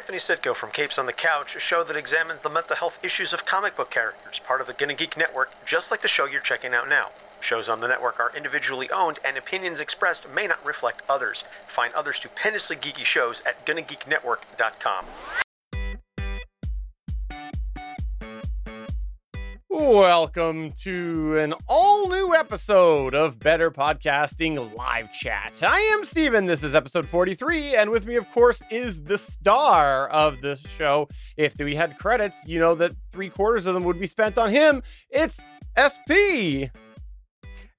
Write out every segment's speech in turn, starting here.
Anthony Sitko from Capes on the Couch, a show that examines the mental health issues of comic book characters, part of the Gonna Geek Network, just like the show you're checking out now. Shows on the network are individually owned, and opinions expressed may not reflect others. Find other stupendously geeky shows at GonnaGeekNetwork.com. Welcome to an all new episode of Better Podcasting Live Chat. I am Steven. This is episode 43, and with me, of course, is the star of the show. If we had credits, you know that three quarters of them would be spent on him. It's SP. Hey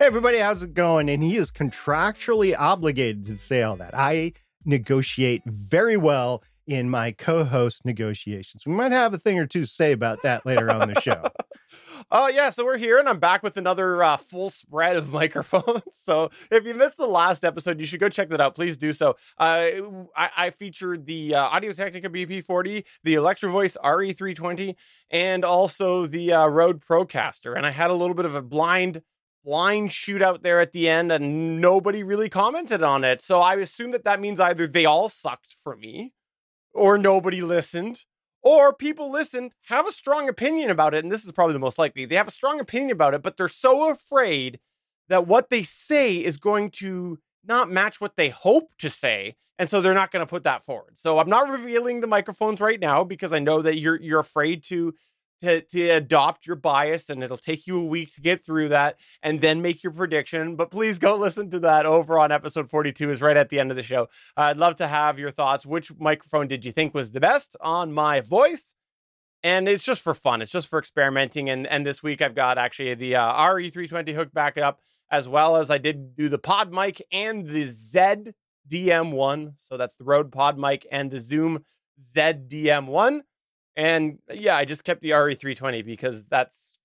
everybody, how's it going? And he is contractually obligated to say all that. I negotiate very well in my co-host negotiations. We might have a thing or two to say about that later on the show. Oh, yeah. So we're here, and I'm back with another uh, full spread of microphones. so if you missed the last episode, you should go check that out. Please do so. Uh, I, I featured the uh, Audio Technica BP40, the Electro Voice RE320, and also the uh, Rode Procaster. And I had a little bit of a blind blind shootout there at the end and nobody really commented on it so i assume that that means either they all sucked for me or nobody listened or people listened, have a strong opinion about it, and this is probably the most likely. They have a strong opinion about it, but they're so afraid that what they say is going to not match what they hope to say, and so they're not going to put that forward. So I'm not revealing the microphones right now because I know that you're you're afraid to to, to adopt your bias and it'll take you a week to get through that and then make your prediction but please go listen to that over on episode 42 is right at the end of the show. I'd love to have your thoughts. Which microphone did you think was the best on my voice? And it's just for fun. It's just for experimenting and and this week i've got actually the uh, re320 hooked back up as well as i did do the pod mic and the zdm1 so that's the rode pod mic and the zoom zdm1 and yeah, I just kept the RE320 because that's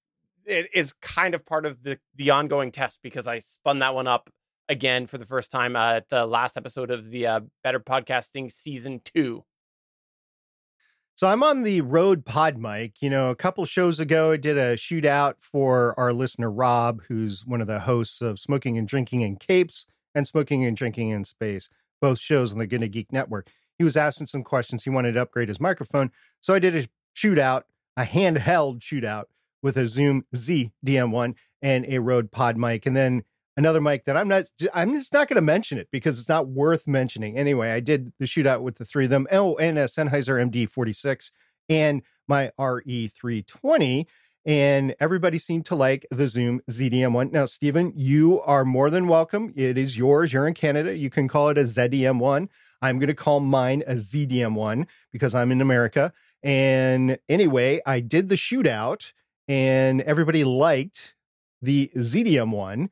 it is kind of part of the the ongoing test because I spun that one up again for the first time uh, at the last episode of the uh, Better Podcasting season 2. So I'm on the Rode Pod mic. You know, a couple shows ago, I did a shootout for our listener Rob, who's one of the hosts of Smoking and Drinking in Capes and Smoking and Drinking in Space, both shows on the Gonna Geek Network he was asking some questions. He wanted to upgrade his microphone. So I did a shootout, a handheld shootout with a Zoom Z DM1 and a Rode Pod mic. And then another mic that I'm not, I'm just not going to mention it because it's not worth mentioning. Anyway, I did the shootout with the three of them. Oh, and a Sennheiser MD46 and my RE320 and everybody seemed to like the Zoom ZDM1. Now, Stephen, you are more than welcome. It is yours. You're in Canada. You can call it a ZDM1. I'm going to call mine a ZDM1 because I'm in America. And anyway, I did the shootout and everybody liked the ZDM1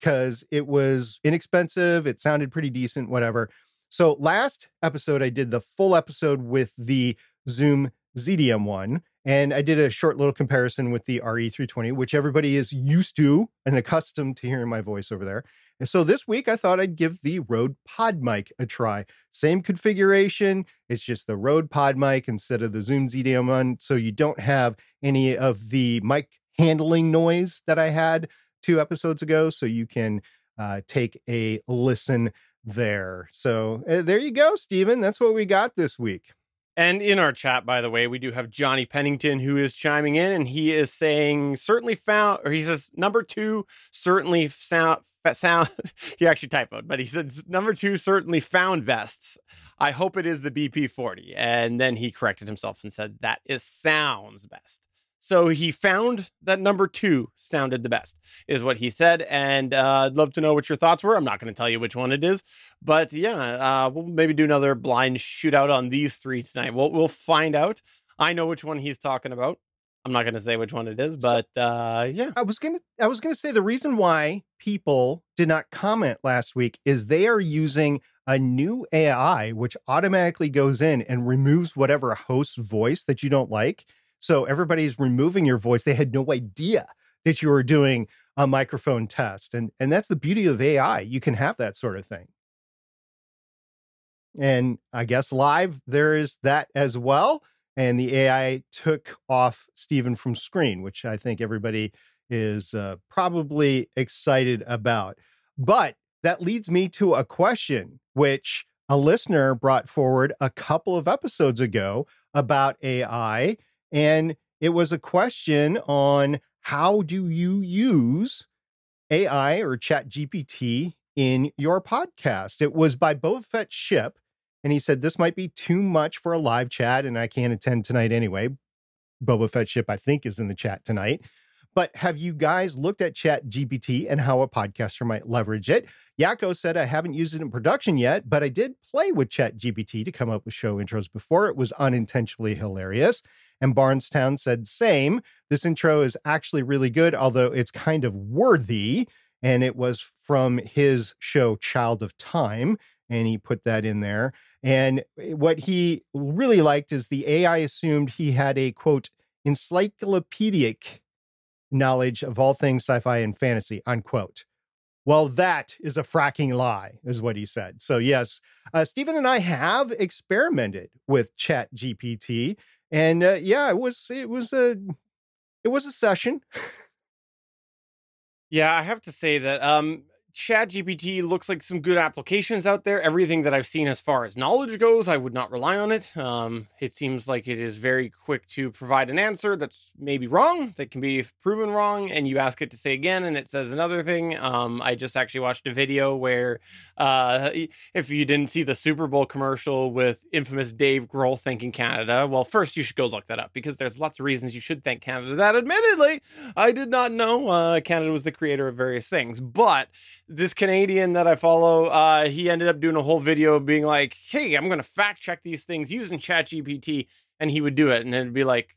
because it was inexpensive. It sounded pretty decent, whatever. So last episode, I did the full episode with the Zoom ZDM1. And I did a short little comparison with the RE320, which everybody is used to and accustomed to hearing my voice over there. And so this week I thought I'd give the Rode Pod mic a try. Same configuration, it's just the Rode Pod mic instead of the Zoom ZDM1. So you don't have any of the mic handling noise that I had two episodes ago. So you can uh, take a listen there. So uh, there you go, Stephen. That's what we got this week. And in our chat, by the way, we do have Johnny Pennington who is chiming in, and he is saying certainly found, or he says number two certainly sound sound. he actually typoed, but he said number two certainly found best. I hope it is the BP40, and then he corrected himself and said that is sounds best. So he found that number two sounded the best, is what he said. And uh, I'd love to know what your thoughts were. I'm not going to tell you which one it is, but yeah, uh, we'll maybe do another blind shootout on these three tonight. We'll we'll find out. I know which one he's talking about. I'm not going to say which one it is, but uh, yeah. I was gonna I was gonna say the reason why people did not comment last week is they are using a new AI which automatically goes in and removes whatever host voice that you don't like so everybody's removing your voice. They had no idea that you were doing a microphone test. And, and that's the beauty of AI. You can have that sort of thing. And I guess live, there is that as well. And the AI took off Stephen from screen, which I think everybody is uh, probably excited about. But that leads me to a question, which a listener brought forward a couple of episodes ago about AI. And it was a question on how do you use AI or Chat GPT in your podcast? It was by Boba Fett Ship. And he said, This might be too much for a live chat, and I can't attend tonight anyway. Boba Fett Ship, I think, is in the chat tonight. But have you guys looked at Chat GPT and how a podcaster might leverage it? Yako said, I haven't used it in production yet, but I did play with Chat GPT to come up with show intros before. It was unintentionally hilarious. And Barnestown said, same. This intro is actually really good, although it's kind of worthy. And it was from his show, Child of Time. And he put that in there. And what he really liked is the AI assumed he had a quote, encyclopedic knowledge of all things sci-fi and fantasy unquote. Well that is a fracking lie is what he said. So yes uh, stephen and i have experimented with chat gpt and uh, yeah it was it was a it was a session. Yeah i have to say that um Chat GPT looks like some good applications out there. Everything that I've seen as far as knowledge goes, I would not rely on it. Um, it seems like it is very quick to provide an answer that's maybe wrong, that can be proven wrong, and you ask it to say again, and it says another thing. Um, I just actually watched a video where, uh, if you didn't see the Super Bowl commercial with infamous Dave Grohl thanking Canada, well, first you should go look that up because there's lots of reasons you should thank Canada. That, admittedly, I did not know uh, Canada was the creator of various things, but this Canadian that I follow, uh, he ended up doing a whole video being like, "Hey, I'm going to fact check these things using ChatGPT," and he would do it, and it'd be like,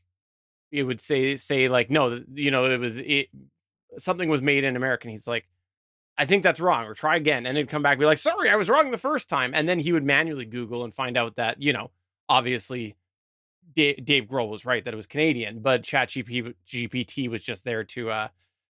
it would say say like, "No, you know, it was it something was made in America." And he's like, "I think that's wrong," or try again, and it'd come back and be like, "Sorry, I was wrong the first time," and then he would manually Google and find out that you know, obviously. Dave Grohl was right that it was Canadian, but ChatGPT was just there to uh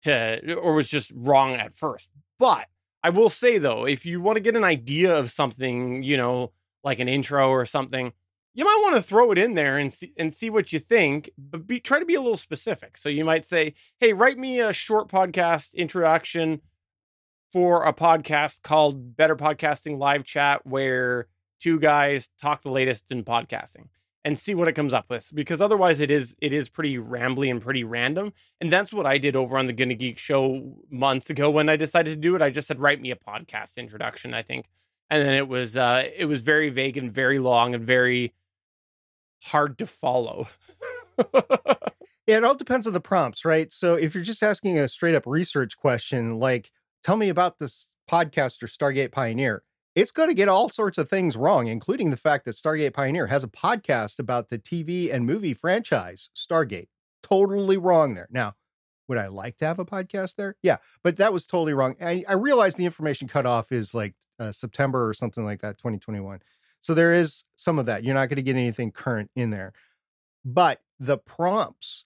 to or was just wrong at first. But I will say though, if you want to get an idea of something, you know, like an intro or something, you might want to throw it in there and see and see what you think, but be, try to be a little specific. So you might say, "Hey, write me a short podcast introduction for a podcast called Better Podcasting Live Chat where two guys talk the latest in podcasting." And see what it comes up with because otherwise it is it is pretty rambly and pretty random. And that's what i did over on the gonna geek show months ago when i decided to do it. I just said write me a podcast introduction i think. And then it was uh it was very vague and very long and very hard to follow. Yeah it all depends on the prompts right? So if you're just asking a straight up research question like tell me about this podcaster stargate pioneer it's going to get all sorts of things wrong, including the fact that Stargate Pioneer has a podcast about the TV and movie franchise Stargate. Totally wrong there. Now, would I like to have a podcast there? Yeah, but that was totally wrong. I, I realize the information cutoff is like uh, September or something like that, 2021. So there is some of that. You're not going to get anything current in there. But the prompts,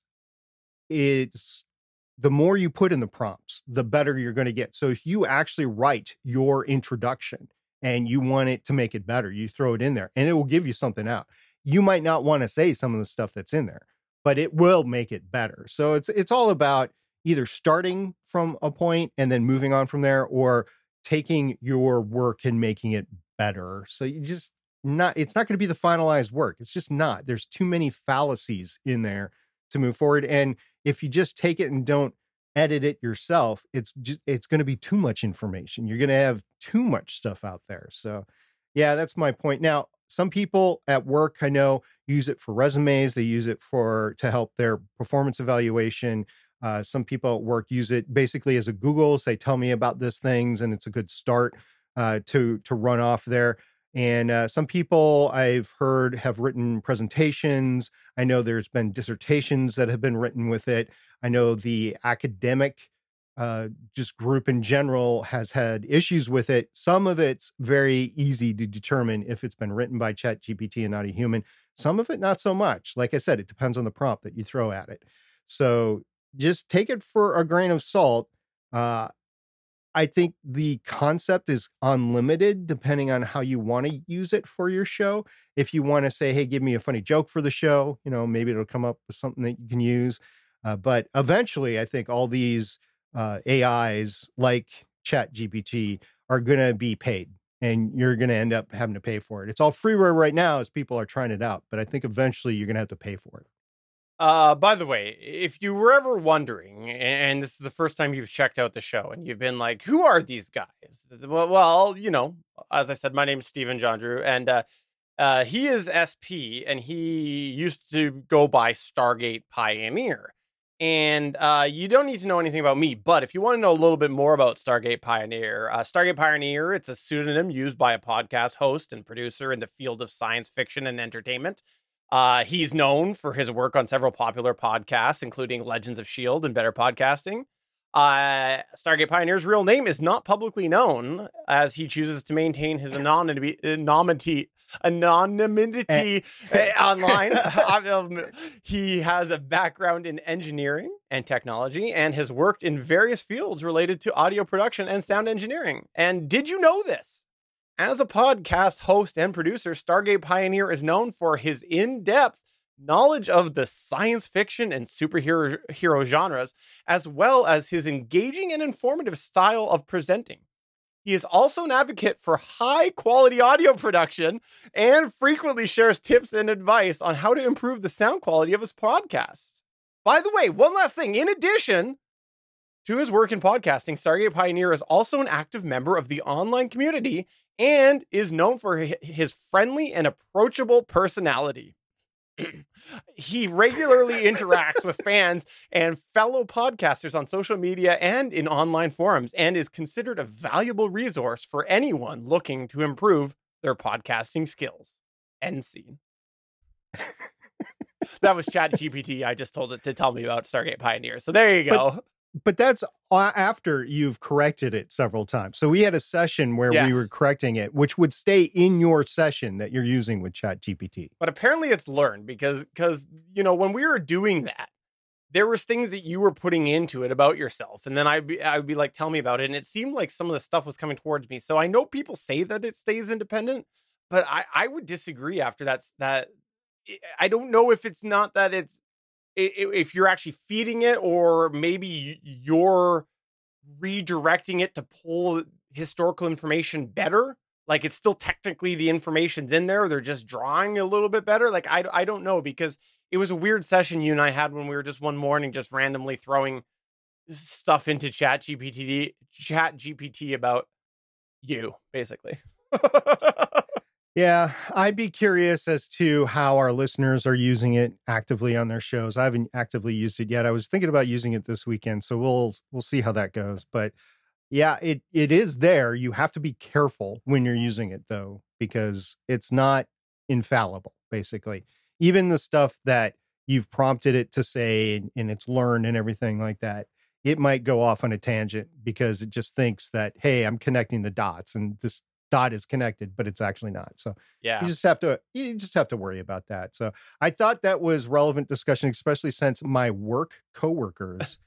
it's the more you put in the prompts, the better you're going to get. So if you actually write your introduction, and you want it to make it better, you throw it in there and it will give you something out. You might not want to say some of the stuff that's in there, but it will make it better. So it's it's all about either starting from a point and then moving on from there or taking your work and making it better. So you just not it's not going to be the finalized work. It's just not. There's too many fallacies in there to move forward and if you just take it and don't edit it yourself, it's just it's going to be too much information. You're going to have too much stuff out there. So, yeah, that's my point. Now, some people at work I know use it for resumes. They use it for to help their performance evaluation. Uh, some people at work use it basically as a Google. Say, tell me about this things, and it's a good start uh, to to run off there. And uh, some people I've heard have written presentations. I know there's been dissertations that have been written with it. I know the academic uh, just group in general has had issues with it. Some of it's very easy to determine if it's been written by Chat GPT and not a human. Some of it, not so much. Like I said, it depends on the prompt that you throw at it. So just take it for a grain of salt. Uh, I think the concept is unlimited depending on how you want to use it for your show. If you want to say, hey, give me a funny joke for the show, you know, maybe it'll come up with something that you can use. Uh, but eventually, I think all these uh, AIs like Chat GPT are going to be paid. and you're going to end up having to pay for it. It's all freeware right now as people are trying it out, but I think eventually you're going to have to pay for it. Uh, by the way, if you were ever wondering, and this is the first time you've checked out the show, and you've been like, "Who are these guys?" Well, you know, as I said, my name is Stephen John Drew, and uh, uh, he is SP, and he used to go by Stargate Pioneer. And uh, you don't need to know anything about me, but if you want to know a little bit more about Stargate Pioneer, uh, Stargate Pioneer, it's a pseudonym used by a podcast host and producer in the field of science fiction and entertainment. Uh, he's known for his work on several popular podcasts, including Legends of S.H.I.E.L.D. and Better Podcasting. Uh, Stargate Pioneer's real name is not publicly known as he chooses to maintain his anonymity, anonymity, anonymity eh, online. Um, he has a background in engineering and technology and has worked in various fields related to audio production and sound engineering. And did you know this? As a podcast host and producer, Stargate Pioneer is known for his in depth knowledge of the science fiction and superhero hero genres, as well as his engaging and informative style of presenting. He is also an advocate for high quality audio production and frequently shares tips and advice on how to improve the sound quality of his podcasts. By the way, one last thing in addition to his work in podcasting, Stargate Pioneer is also an active member of the online community and is known for his friendly and approachable personality. he regularly interacts with fans and fellow podcasters on social media and in online forums and is considered a valuable resource for anyone looking to improve their podcasting skills. End scene. that was Chat GPT. I just told it to tell me about Stargate Pioneer. So there you go. But but that's after you've corrected it several times. So we had a session where yeah. we were correcting it, which would stay in your session that you're using with Chat GPT. But apparently it's learned because because you know when we were doing that, there was things that you were putting into it about yourself, and then I'd be I'd be like, tell me about it, and it seemed like some of the stuff was coming towards me. So I know people say that it stays independent, but I I would disagree after that's that. I don't know if it's not that it's if you're actually feeding it or maybe you're redirecting it to pull historical information better like it's still technically the information's in there they're just drawing a little bit better like I, I don't know because it was a weird session you and i had when we were just one morning just randomly throwing stuff into chat gpt chat gpt about you basically Yeah, I'd be curious as to how our listeners are using it actively on their shows. I haven't actively used it yet. I was thinking about using it this weekend, so we'll we'll see how that goes. But yeah, it it is there. You have to be careful when you're using it though, because it's not infallible. Basically, even the stuff that you've prompted it to say and, and it's learned and everything like that, it might go off on a tangent because it just thinks that hey, I'm connecting the dots, and this dot is connected, but it's actually not. So yeah, you just have to you just have to worry about that. So I thought that was relevant discussion, especially since my work coworkers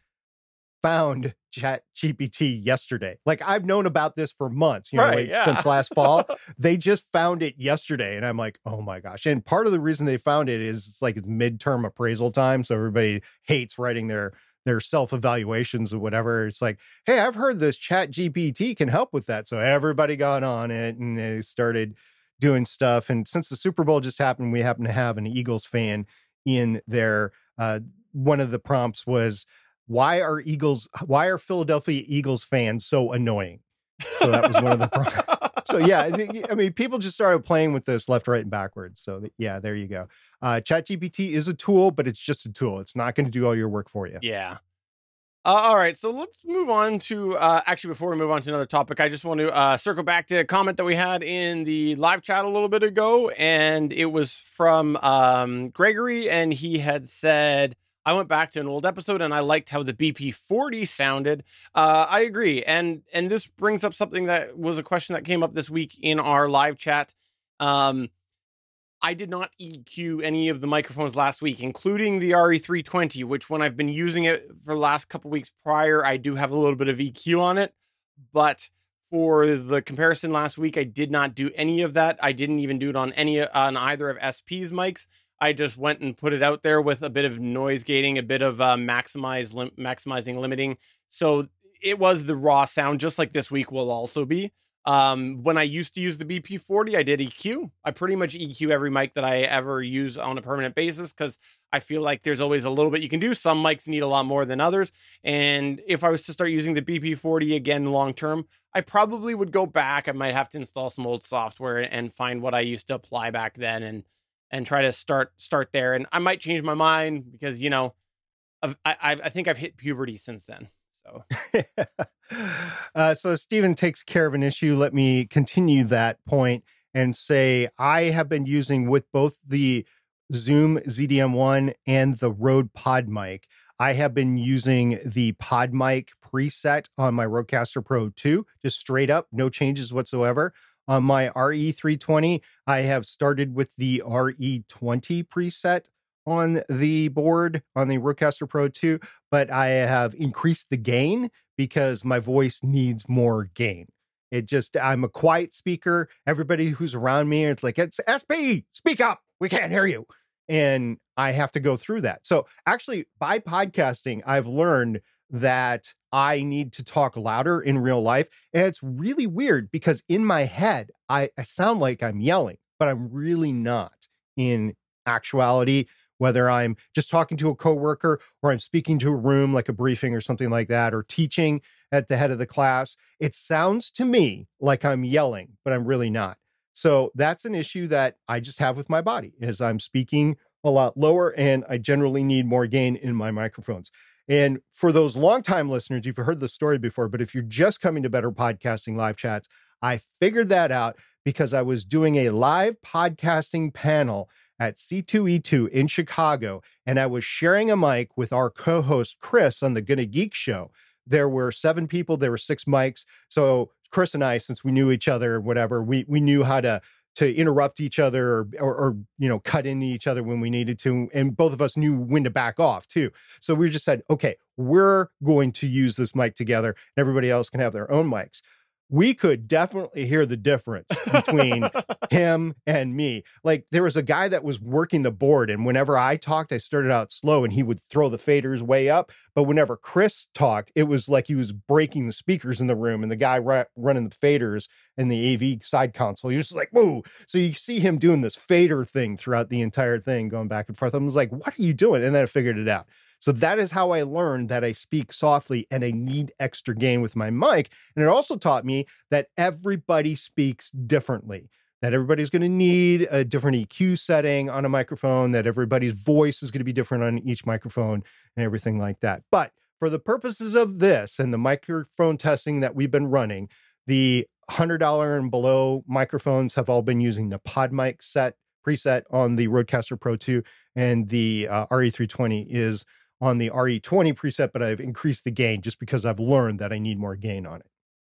found chat gpt yesterday like i've known about this for months you know right, like, yeah. since last fall they just found it yesterday and i'm like oh my gosh and part of the reason they found it is it's like it's midterm appraisal time so everybody hates writing their their self evaluations or whatever. It's like, hey, I've heard this chat GPT can help with that. So everybody got on it and they started doing stuff. And since the Super Bowl just happened, we happen to have an Eagles fan in there. Uh, one of the prompts was, why are Eagles, why are Philadelphia Eagles fans so annoying? So that was one of the prompts. So yeah, I mean, people just started playing with this left, right, and backwards. So yeah, there you go. Uh, ChatGPT is a tool, but it's just a tool. It's not going to do all your work for you. Yeah. Uh, all right, so let's move on to uh, actually before we move on to another topic, I just want to uh, circle back to a comment that we had in the live chat a little bit ago, and it was from um, Gregory, and he had said, "I went back to an old episode, and I liked how the BP40 sounded." Uh, I agree, and and this brings up something that was a question that came up this week in our live chat. Um, I did not EQ any of the microphones last week, including the RE320, which when I've been using it for the last couple weeks prior, I do have a little bit of EQ on it. But for the comparison last week, I did not do any of that. I didn't even do it on any on either of SP's mics. I just went and put it out there with a bit of noise gating, a bit of uh, maximize lim- maximizing limiting. So it was the raw sound, just like this week will also be. Um, when I used to use the BP40, I did EQ. I pretty much EQ every mic that I ever use on a permanent basis because I feel like there's always a little bit you can do. Some mics need a lot more than others. And if I was to start using the BP40 again long term, I probably would go back. I might have to install some old software and find what I used to apply back then and and try to start start there. And I might change my mind because you know, I've, I I think I've hit puberty since then. So, uh, so Stephen takes care of an issue. Let me continue that point and say I have been using with both the Zoom ZDM1 and the Rode Pod mic. I have been using the Pod mic preset on my Rodecaster Pro 2, just straight up, no changes whatsoever. On my RE320, I have started with the RE20 preset on the board on the Rodecaster Pro 2, but I have increased the gain because my voice needs more gain. It just, I'm a quiet speaker. Everybody who's around me, it's like, it's SP, speak up. We can't hear you. And I have to go through that. So, actually, by podcasting, I've learned that I need to talk louder in real life. And it's really weird because in my head, I, I sound like I'm yelling, but I'm really not in actuality whether I'm just talking to a coworker or I'm speaking to a room like a briefing or something like that, or teaching at the head of the class, it sounds to me like I'm yelling, but I'm really not. So that's an issue that I just have with my body is I'm speaking a lot lower and I generally need more gain in my microphones. And for those longtime listeners, you've heard the story before, but if you're just coming to Better Podcasting live chats, I figured that out because I was doing a live podcasting panel at C2E2 in Chicago, and I was sharing a mic with our co host Chris on the Gonna Geek show. There were seven people, there were six mics. So Chris and I, since we knew each other whatever, we, we knew how to to interrupt each other or, or, or, you know cut into each other when we needed to and both of us knew when to back off too. So we just said okay we're going to use this mic together and everybody else can have their own mics we could definitely hear the difference between him and me. Like there was a guy that was working the board, and whenever I talked, I started out slow and he would throw the faders way up. But whenever Chris talked, it was like he was breaking the speakers in the room, and the guy ra- running the faders and the AV side console, he was just like, whoa. So you see him doing this fader thing throughout the entire thing, going back and forth. I was like, what are you doing? And then I figured it out. So that is how I learned that I speak softly and I need extra gain with my mic. And it also taught me that everybody speaks differently. That everybody's going to need a different EQ setting on a microphone, that everybody's voice is going to be different on each microphone and everything like that. But for the purposes of this and the microphone testing that we've been running, the $100 and below microphones have all been using the PodMic set preset on the Rodecaster Pro 2, and the uh, RE320 is on the RE20 preset, but I've increased the gain just because I've learned that I need more gain on it.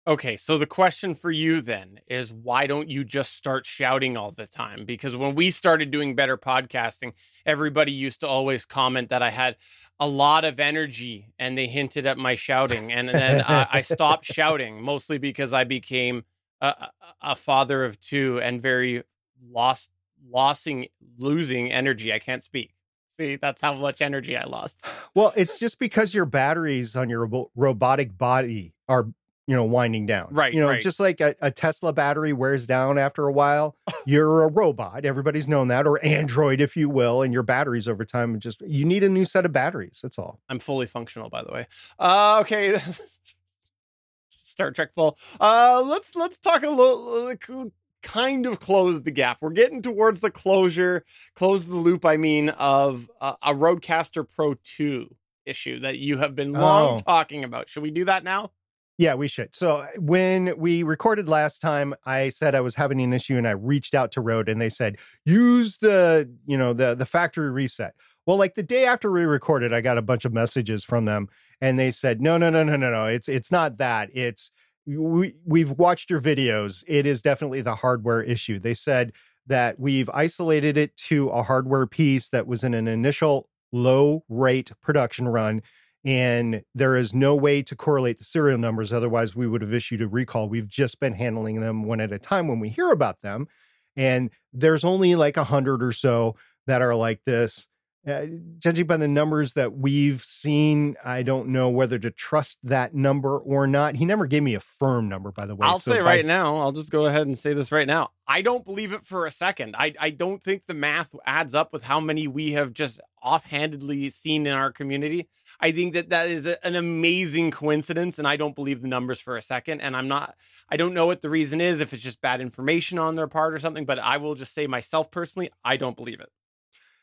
Okay, so the question for you then is why don't you just start shouting all the time? Because when we started doing better podcasting, everybody used to always comment that I had a lot of energy and they hinted at my shouting. And then uh, I stopped shouting mostly because I became a, a father of two and very lost, losing, losing energy. I can't speak. See, that's how much energy I lost. Well, it's just because your batteries on your ro- robotic body are, you know, winding down. Right. You know, right. just like a, a, Tesla battery wears down after a while. You're a robot. Everybody's known that, or Android, if you will, and your batteries over time just you need a new set of batteries. That's all. I'm fully functional, by the way. Uh, okay. Star Trek full. Uh, let's let's talk a little kind of close the gap. We're getting towards the closure, close the loop, I mean, of uh, a Rodecaster Pro 2 issue that you have been long oh. talking about. Should we do that now? Yeah, we should. So when we recorded last time, I said I was having an issue and I reached out to Rode and they said, use the, you know, the the factory reset. Well, like the day after we recorded, I got a bunch of messages from them and they said, no, no, no, no, no, no. It's it's not that. It's we we've watched your videos. It is definitely the hardware issue. They said that we've isolated it to a hardware piece that was in an initial low rate production run and there is no way to correlate the serial numbers otherwise we would have issued a recall we've just been handling them one at a time when we hear about them and there's only like a hundred or so that are like this uh, judging by the numbers that we've seen, I don't know whether to trust that number or not. He never gave me a firm number, by the way. I'll so say right s- now, I'll just go ahead and say this right now. I don't believe it for a second. I, I don't think the math adds up with how many we have just offhandedly seen in our community. I think that that is a- an amazing coincidence, and I don't believe the numbers for a second. And I'm not, I don't know what the reason is, if it's just bad information on their part or something, but I will just say myself personally, I don't believe it.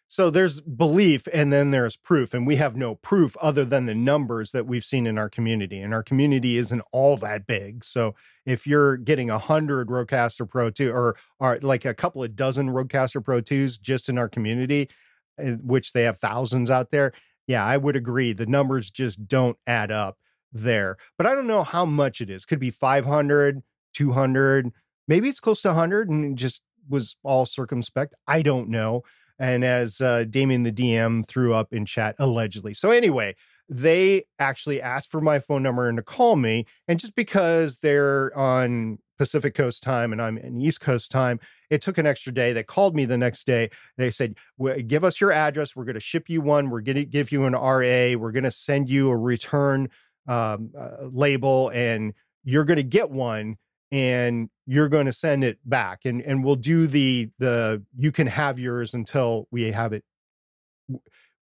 So there's belief and then there's proof. And we have no proof other than the numbers that we've seen in our community. And our community isn't all that big. So if you're getting a hundred Rodecaster Pro 2 or, like a couple of dozen Rodecaster Pro 2s just in our community, eh, which they have thousands out there, yeah, I would agree. The numbers just don't add up there. But I don't know how much it is. Could be 500, 200, maybe it's close to 100 and just was all circumspect. I don't know and as uh, Damien the DM threw up in chat allegedly. So anyway, they actually asked for my phone number and to call me, and just because they're on Pacific Coast time and I'm in East Coast time, it took an extra day. They called me the next day. They said, "Give us your address. We're going to ship you one. We're going to give you an RA. We're going to send you a return um, uh, label, and you're going to get one." and you're going to send it back and and we'll do the the you can have yours until we have it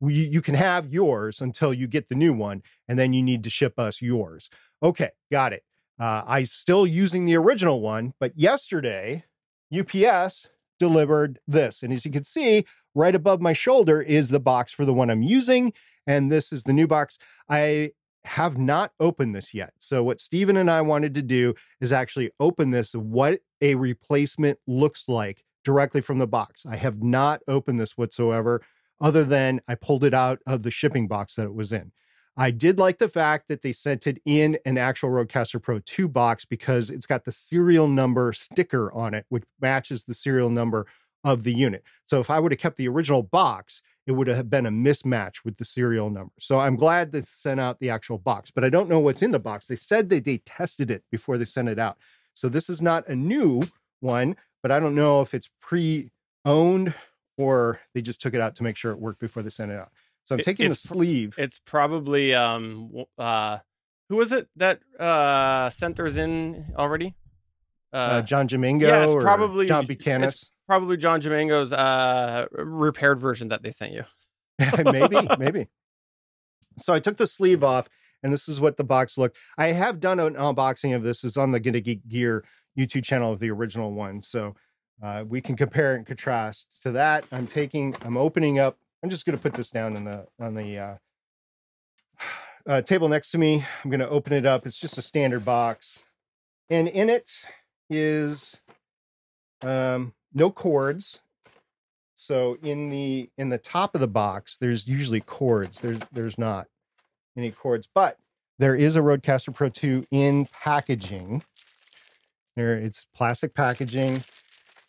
we, you can have yours until you get the new one and then you need to ship us yours. Okay got it. Uh, i still using the original one but yesterday ups delivered this and as you can see right above my shoulder is the box for the one i'm using and this is the new box. I have not opened this yet. So what Steven and I wanted to do is actually open this what a replacement looks like directly from the box. I have not opened this whatsoever other than I pulled it out of the shipping box that it was in. I did like the fact that they sent it in an actual Rodecaster Pro 2 box because it's got the serial number sticker on it, which matches the serial number of the unit. So if I would have kept the original box, it would have been a mismatch with the serial number. So I'm glad they sent out the actual box, but I don't know what's in the box. They said that they tested it before they sent it out. So this is not a new one, but I don't know if it's pre-owned or they just took it out to make sure it worked before they sent it out. So I'm taking the it's pr- sleeve. It's probably um uh who was it that uh sent theirs in already? Uh, John Jamingo yeah, it's or probably John it's Buchanan. Probably John Jamango's uh repaired version that they sent you. maybe, maybe. So I took the sleeve off, and this is what the box looked. I have done an unboxing of this. It's on the Gonna Geek Gear YouTube channel of the original one, so uh, we can compare and contrast to that. I'm taking, I'm opening up. I'm just going to put this down in the on the uh, uh, table next to me. I'm going to open it up. It's just a standard box, and in it is um, no cords. So in the in the top of the box, there's usually cords. There's there's not any cords, but there is a Rodecaster Pro 2 in packaging. There it's plastic packaging,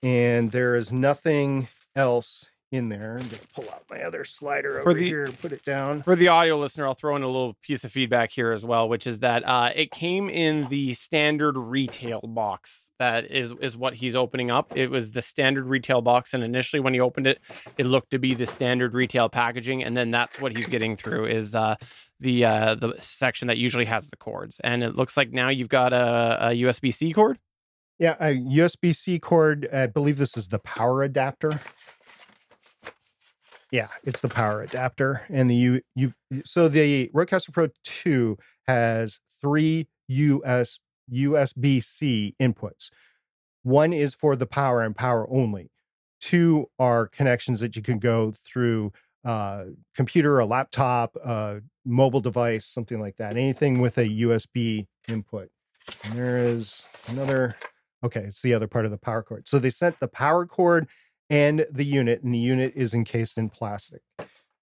and there is nothing else in there. I'm gonna pull out my other slider For over the- here, and put it down. For the audio listener, I'll throw in a little piece of feedback here as well, which is that uh, it came in the standard retail box. That is is what he's opening up. It was the standard retail box, and initially when he opened it, it looked to be the standard retail packaging, and then that's what he's getting through is uh, the uh, the section that usually has the cords. And it looks like now you've got a, a USB C cord. Yeah, a USB C cord. I believe this is the power adapter. Yeah, it's the power adapter, and the U. U so the Rodecaster Pro Two has three US USB C inputs. One is for the power and power only. Two are connections that you can go through uh, computer, a laptop, a mobile device, something like that. Anything with a USB input. And there is another Okay, it's the other part of the power cord. So they sent the power cord and the unit, and the unit is encased in plastic.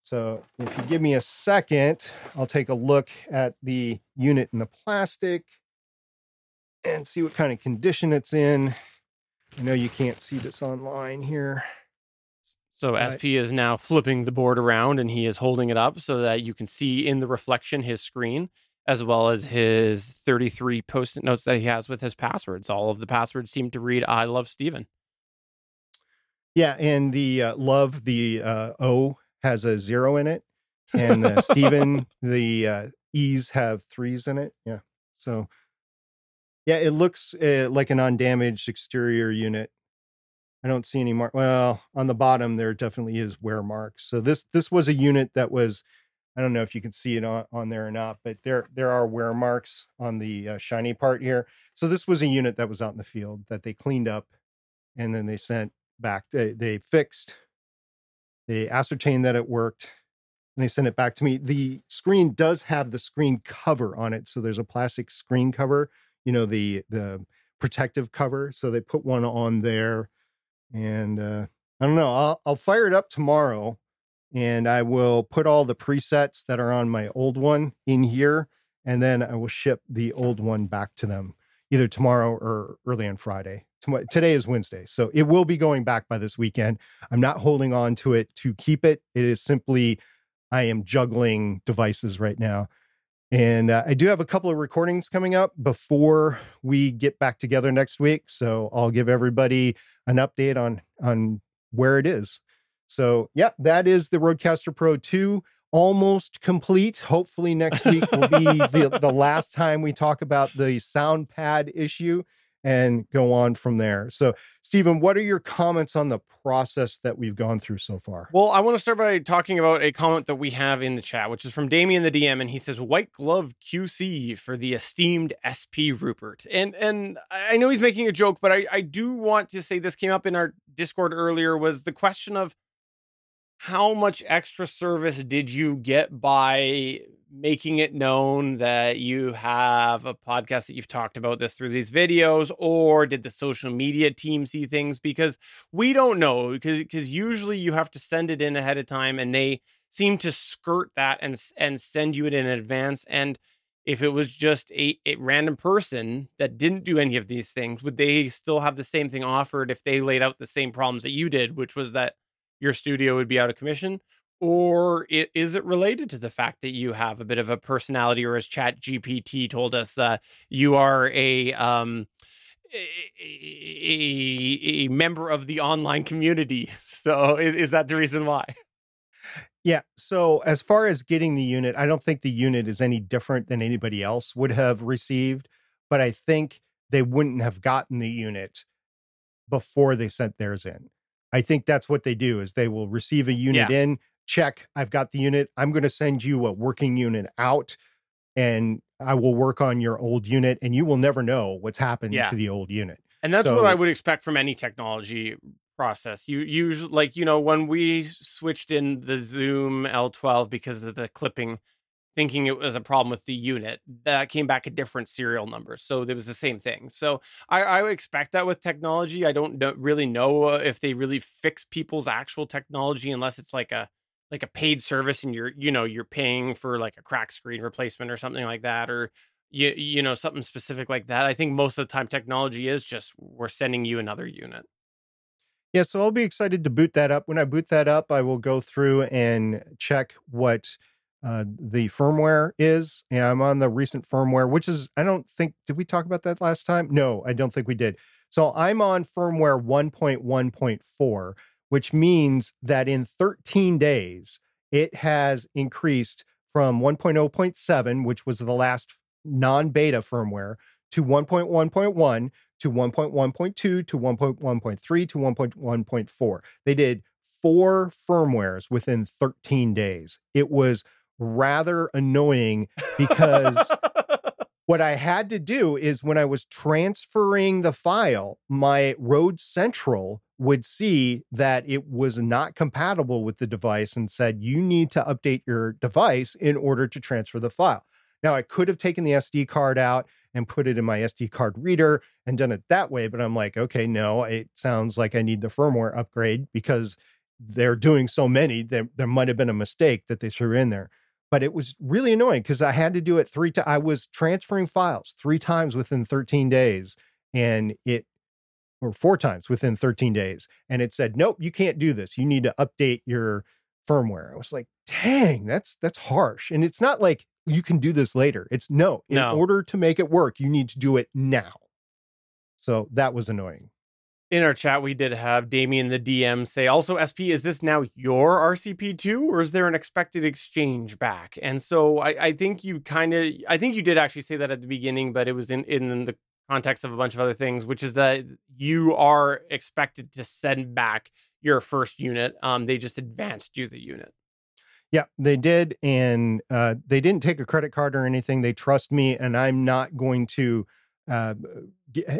So if you give me a second, I'll take a look at the unit in the plastic and see what kind of condition it's in. I know you can't see this online here. So. SP is now flipping the board around and he is holding it up so that you can see in the reflection his screen as well as his 33 post-it notes that he has with his passwords. All of the passwords seem to read I love Steven. Yeah, and the uh, love the uh, O has a zero in it, and uh, Steven, the uh, E's have threes in it. Yeah. So, yeah, it looks uh, like an undamaged exterior unit. I don't see any mark. Well, on the bottom there definitely is wear marks. So this this was a unit that was I don't know if you can see it on, on there or not, but there there are wear marks on the uh, shiny part here. So this was a unit that was out in the field that they cleaned up, and then they sent back. They they fixed. They ascertained that it worked, and they sent it back to me. The screen does have the screen cover on it, so there's a plastic screen cover. You know the the protective cover. So they put one on there, and uh, I don't know. I'll I'll fire it up tomorrow and I will put all the presets that are on my old one in here, and then I will ship the old one back to them either tomorrow or early on Friday. Today is Wednesday, so it will be going back by this weekend. I'm not holding on to it to keep it. It is simply I am juggling devices right now. And uh, I do have a couple of recordings coming up before we get back together next week. So I'll give everybody an update on on where it is. So, yeah, that is the Rodecaster Pro 2 almost complete. Hopefully, next week will be the, the last time we talk about the sound pad issue and go on from there. So, Stephen, what are your comments on the process that we've gone through so far? Well, I want to start by talking about a comment that we have in the chat, which is from Damien the DM, and he says, "White glove QC for the esteemed SP Rupert." And and I know he's making a joke, but I I do want to say this came up in our Discord earlier was the question of how much extra service did you get by making it known that you have a podcast that you've talked about this through these videos or did the social media team see things because we don't know because because usually you have to send it in ahead of time and they seem to skirt that and and send you it in advance and if it was just a, a random person that didn't do any of these things would they still have the same thing offered if they laid out the same problems that you did which was that your studio would be out of commission? Or is it related to the fact that you have a bit of a personality, or as Chat GPT told us, uh, you are a um, a, a, member of the online community. So is, is that the reason why? Yeah. So as far as getting the unit, I don't think the unit is any different than anybody else would have received, but I think they wouldn't have gotten the unit before they sent theirs in. I think that's what they do is they will receive a unit yeah. in, check, I've got the unit. I'm going to send you a working unit out and I will work on your old unit and you will never know what's happened yeah. to the old unit. And that's so, what I would expect from any technology process. You usually like, you know, when we switched in the Zoom L12 because of the clipping thinking it was a problem with the unit that came back a different serial number so it was the same thing so i, I would expect that with technology i don't know, really know uh, if they really fix people's actual technology unless it's like a like a paid service and you're you know you're paying for like a crack screen replacement or something like that or you you know something specific like that i think most of the time technology is just we're sending you another unit yeah so i'll be excited to boot that up when i boot that up i will go through and check what uh, the firmware is. And I'm on the recent firmware, which is, I don't think, did we talk about that last time? No, I don't think we did. So I'm on firmware 1.1.4, which means that in 13 days, it has increased from 1.0.7, which was the last non beta firmware, to 1.1.1 to 1.1.2 to 1.1.3 to 1.1.4. They did four firmwares within 13 days. It was rather annoying because what I had to do is when I was transferring the file, my Rode Central would see that it was not compatible with the device and said, you need to update your device in order to transfer the file. Now, I could have taken the SD card out and put it in my SD card reader and done it that way, but I'm like, okay, no, it sounds like I need the firmware upgrade because they're doing so many. There, there might have been a mistake that they threw in there but it was really annoying because I had to do it three times. I was transferring files three times within 13 days and it, or four times within 13 days. And it said, nope, you can't do this. You need to update your firmware. I was like, dang, that's, that's harsh. And it's not like you can do this later. It's no, in no. order to make it work, you need to do it now. So that was annoying. In our chat, we did have Damien, the DM, say, also, SP, is this now your RCP2 or is there an expected exchange back? And so I, I think you kind of, I think you did actually say that at the beginning, but it was in, in the context of a bunch of other things, which is that you are expected to send back your first unit. Um, they just advanced you the unit. Yeah, they did. And uh, they didn't take a credit card or anything. They trust me, and I'm not going to uh,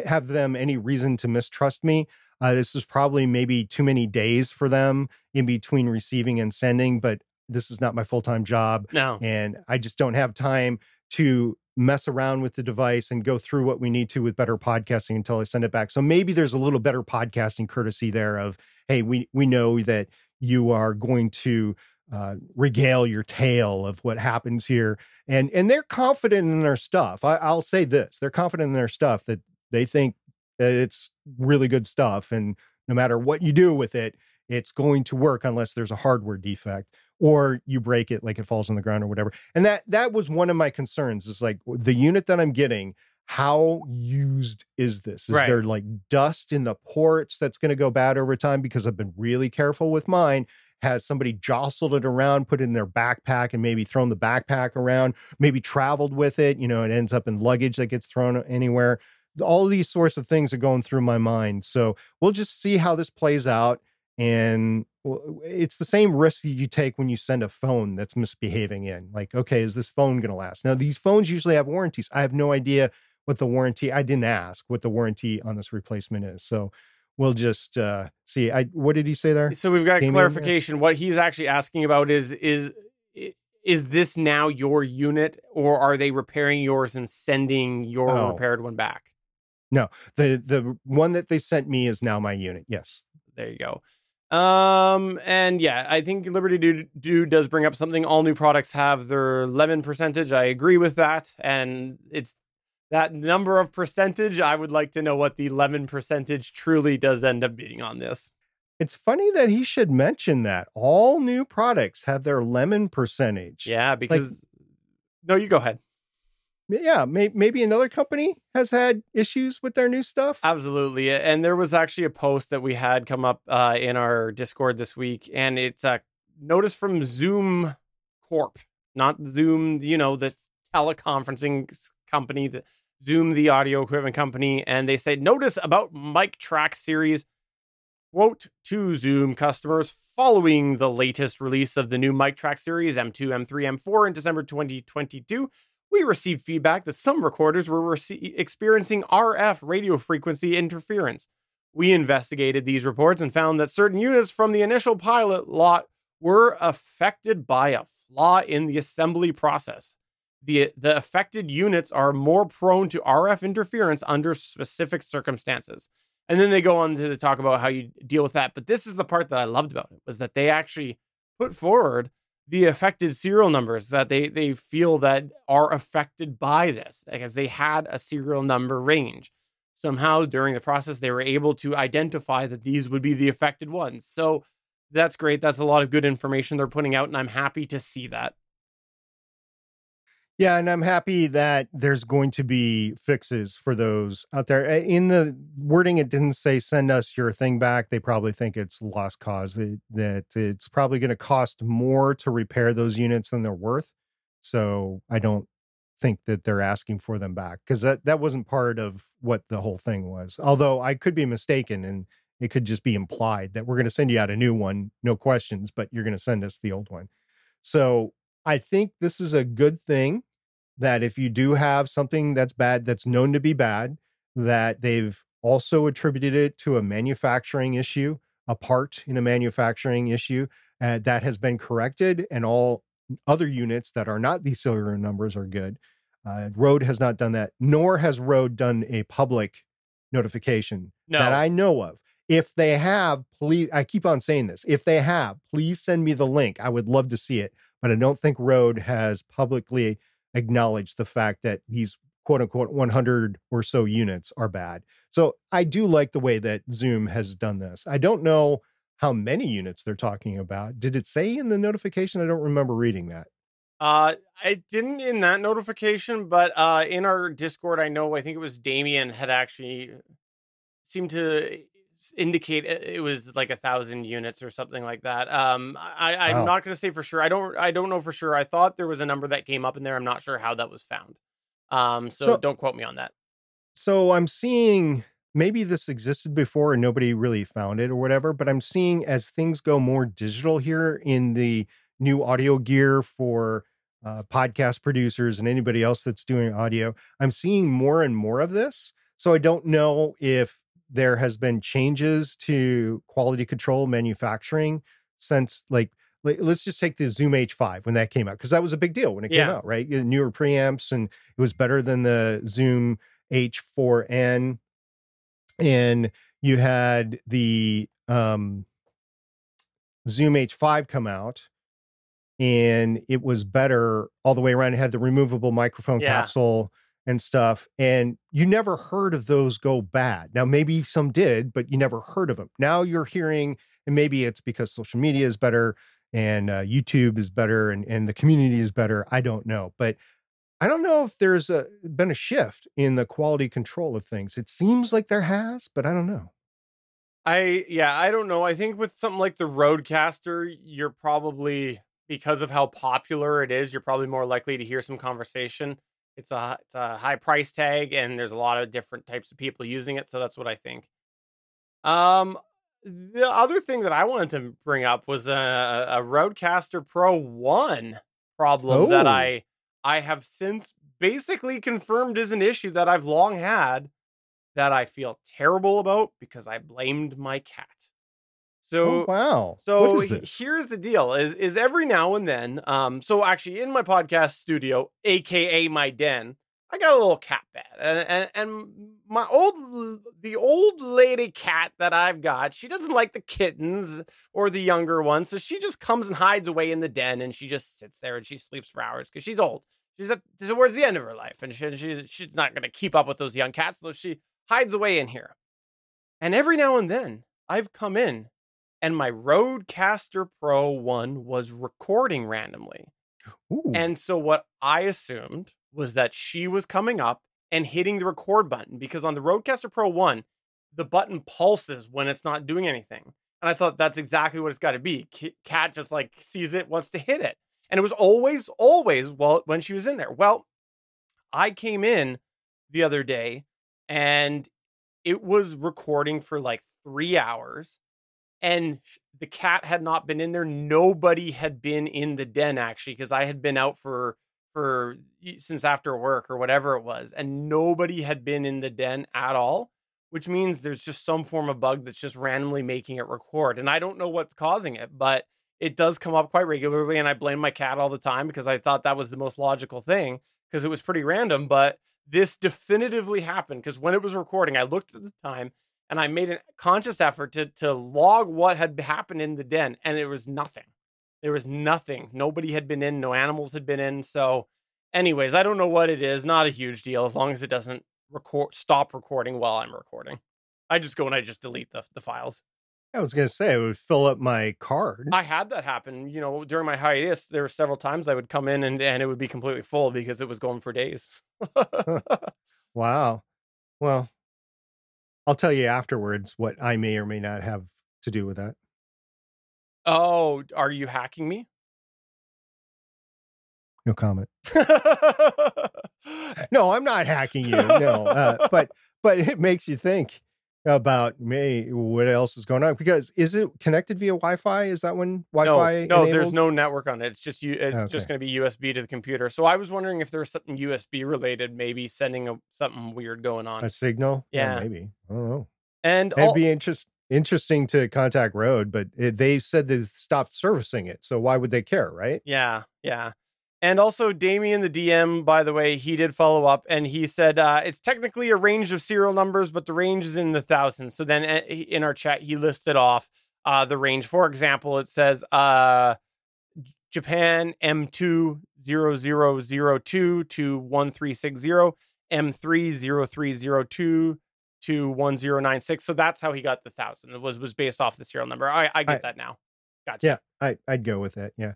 have them any reason to mistrust me. Uh, this is probably maybe too many days for them in between receiving and sending, but this is not my full time job. No. And I just don't have time to mess around with the device and go through what we need to with better podcasting until I send it back. So maybe there's a little better podcasting courtesy there of, hey, we we know that you are going to uh, regale your tale of what happens here, and and they're confident in their stuff. I, I'll say this: they're confident in their stuff that they think that it's really good stuff, and no matter what you do with it, it's going to work unless there's a hardware defect or you break it like it falls on the ground or whatever. And that that was one of my concerns is like the unit that I'm getting how used is this? Is Right. there like dust in the ports that's going to go bad over time? Because I've been really careful with mine. Has somebody jostled it around, put it in their backpack, and maybe thrown the backpack around, maybe traveled with it? You know, it ends up in luggage that gets thrown anywhere. All these sorts of things are going through my mind. So we'll just see how this plays out. And it's the same risk you take when you send a phone that's misbehaving in. Like, okay, is this phone going to last? Now, these phones usually have warranties. I have no idea what the warranty. I didn't ask what the warranty on this replacement is. So we'll just uh see. I what did he say there? So we've got there? clarification. What he's actually asking about is is is this now your unit, or are they repairing yours and sending your Oh. repaired one back? No, the the one that they sent me is now my unit. Yes. There you go. Um, and yeah, I think Liberty Dude, Dude does bring up something. All new products have their lemon percentage. I agree with that, and it's that number of percentage. I would like to know what the lemon percentage truly does end up being on this. It's funny that he should mention that all new products have their lemon percentage. Yeah, because no, you go ahead. Yeah, may, maybe another company has had issues with their new stuff. Absolutely. And there was actually a post that we had come up uh, in our Discord this week, and it's a notice from Zoom Corp, not Zoom, you know, the teleconferencing company, the Zoom, the audio equipment company. And they say, notice about MicTrak series. Quote to Zoom customers following the latest release of the new MicTrak series M2, M3, M4 in December 2022 we received feedback that some recorders were rece- experiencing RF radio frequency interference. We investigated these reports and found that certain units from the initial pilot lot were affected by a flaw in the assembly process. The, the affected units are more prone to RF interference under specific circumstances. And then they go on to talk about how you deal with that. But this is the part that I loved about it was that they actually put forward the affected serial numbers that they they feel that are affected by this because they had a serial number range somehow during the process they were able to identify that these would be the affected ones so that's great that's a lot of good information they're putting out and i'm happy to see that Yeah, and I'm happy that there's going to be fixes for those out there. Uh, In the wording, it didn't say send us your thing back. They probably think it's lost cause, that it's probably going to cost more to repair those units than they're worth. So I don't think that they're asking for them back because that, that wasn't part of what the whole thing was. Although I could be mistaken and it could just be implied that we're going to send you out a new one, no questions, but you're going to send us the old one. So I think this is a good thing that if you do have something that's bad, that's known to be bad, that they've also attributed it to a manufacturing issue, a part in a manufacturing issue uh, that has been corrected, and all other units that are not these serial numbers are good. Uh, Rode has not done that, nor has Rode done a public notification no that I know of. If they have, please, I keep on saying this. If they have, please send me the link. I would love to see it. But I don't think Rode has publicly acknowledged the fact that these quote unquote 100 or so units are bad. So I do like the way that Zoom has done this. I don't know how many units they're talking about. Did it say in the notification? I don't remember reading that. Uh, I didn't in that notification, but uh, in our Discord, I know I think it was Damien had actually seemed to indicate it was like a thousand units or something like that. Um, I, I'm Wow. not going to say for sure. I don't. I don't know for sure. I thought there was a number that came up in there. I'm not sure how that was found. Um, so, So- don't quote me on that. So I'm seeing maybe this existed before and nobody really found it or whatever, but I'm seeing as things go more digital here in the new audio gear for uh, podcast producers and anybody else that's doing audio, I'm seeing more and more of this. So I don't know if there has been changes to quality control manufacturing since like let's just take the Zoom H5 when that came out because that was a big deal when it came out, right? Newer preamps and it was better than the Zoom H4n and you had the um Zoom H5 come out and it was better all the way around it had the removable microphone Yeah. capsule and stuff and you never heard of those go bad now maybe some did but you never heard of them now you're hearing and maybe it's because social media is better and uh, youtube is better and, and the community is better i don't know but i don't know if there's a, been a shift in the quality control of things it seems like there has but i don't know I yeah, I don't know. I think with something like the Rodecaster, you're probably because of how popular it is, you're probably more likely to hear some conversation. It's a it's a high price tag, and there's a lot of different types of people using it, so that's what I think. Um, the other thing that I wanted to bring up was a, a Rodecaster Pro One problem that Oh. I I have since basically confirmed is an issue that I've long had that I feel terrible about because I blamed my cat. So oh, wow so what is he- this here's the deal: is is every now and then, um, so actually in my podcast studio, aka my den, I got a little cat bed, and and, and my old the old lady cat that I've got, she doesn't like the kittens or the younger ones, so she just comes and hides away in the den, and she just sits there and she sleeps for hours because she's old. She's at towards the end of her life, and she, she she's not going to keep up with those young cats, so she hides away in here. And every now and then, I've come in and my Rodecaster Pro 1 was recording randomly. Ooh. And so what I assumed was that she was coming up and hitting the record button because on the Rodecaster Pro 1, the button pulses when it's not doing anything. And I thought that's exactly what it's got to be. Cat just like sees it, wants to hit it. And it was always, always well when she was in there. Well, I came in the other day and it was recording for like three hours and the cat had not been in there. Nobody had been in the den actually because i had been out for for since after work or whatever it was and nobody had been in the den at all which means there's just some form of bug that's just randomly making it record and i don't know what's causing it but it does come up quite regularly and i blame my cat all the time because i thought that was the most logical thing because it was pretty random but this definitively happened because when it was recording i looked at the time and I made a conscious effort to to log what had happened in the den, and it was nothing. There was nothing. Nobody had been in. No animals had been in. So, anyways, I don't know what it is. Not a huge deal as long as it doesn't record stop recording while I'm recording. I just go and I just delete the the files. I was gonna say it would fill up my card. I had that happen. You know, during my hiatus, there were several times I would come in and and it would be completely full because it was going for days. wow. Well, I'll tell you afterwards what I may or may not have to do with that. oh, are you hacking me? No comment. No, I'm not hacking you. No, uh, but but it makes you think about me. What else is going on? Because is it connected via Wi-Fi? Is that when Wi-Fi? No, no, there's no network on it. It's just you. It's just going to be USB to the computer. So I was wondering if there's something USB related, maybe sending a, something weird going on. a signal. Yeah. maybe. I don't know. And It'd all, be interest interesting to contact Rode, but it, they said they stopped servicing it. So why would they care, right? yeah, yeah. And also, Damien, the DM, by the way, he did follow up and he said uh, it's technically a range of serial numbers, but the range is in the thousands. So then uh, in our chat, he listed off uh, the range. For example, it says uh, Japan M20002 to 1360, M30302 to 1096. So that's how he got the thousand. It was was based off the serial number. I, I get I- that now. Gotcha. Yeah, I, I'd go with that. Yeah.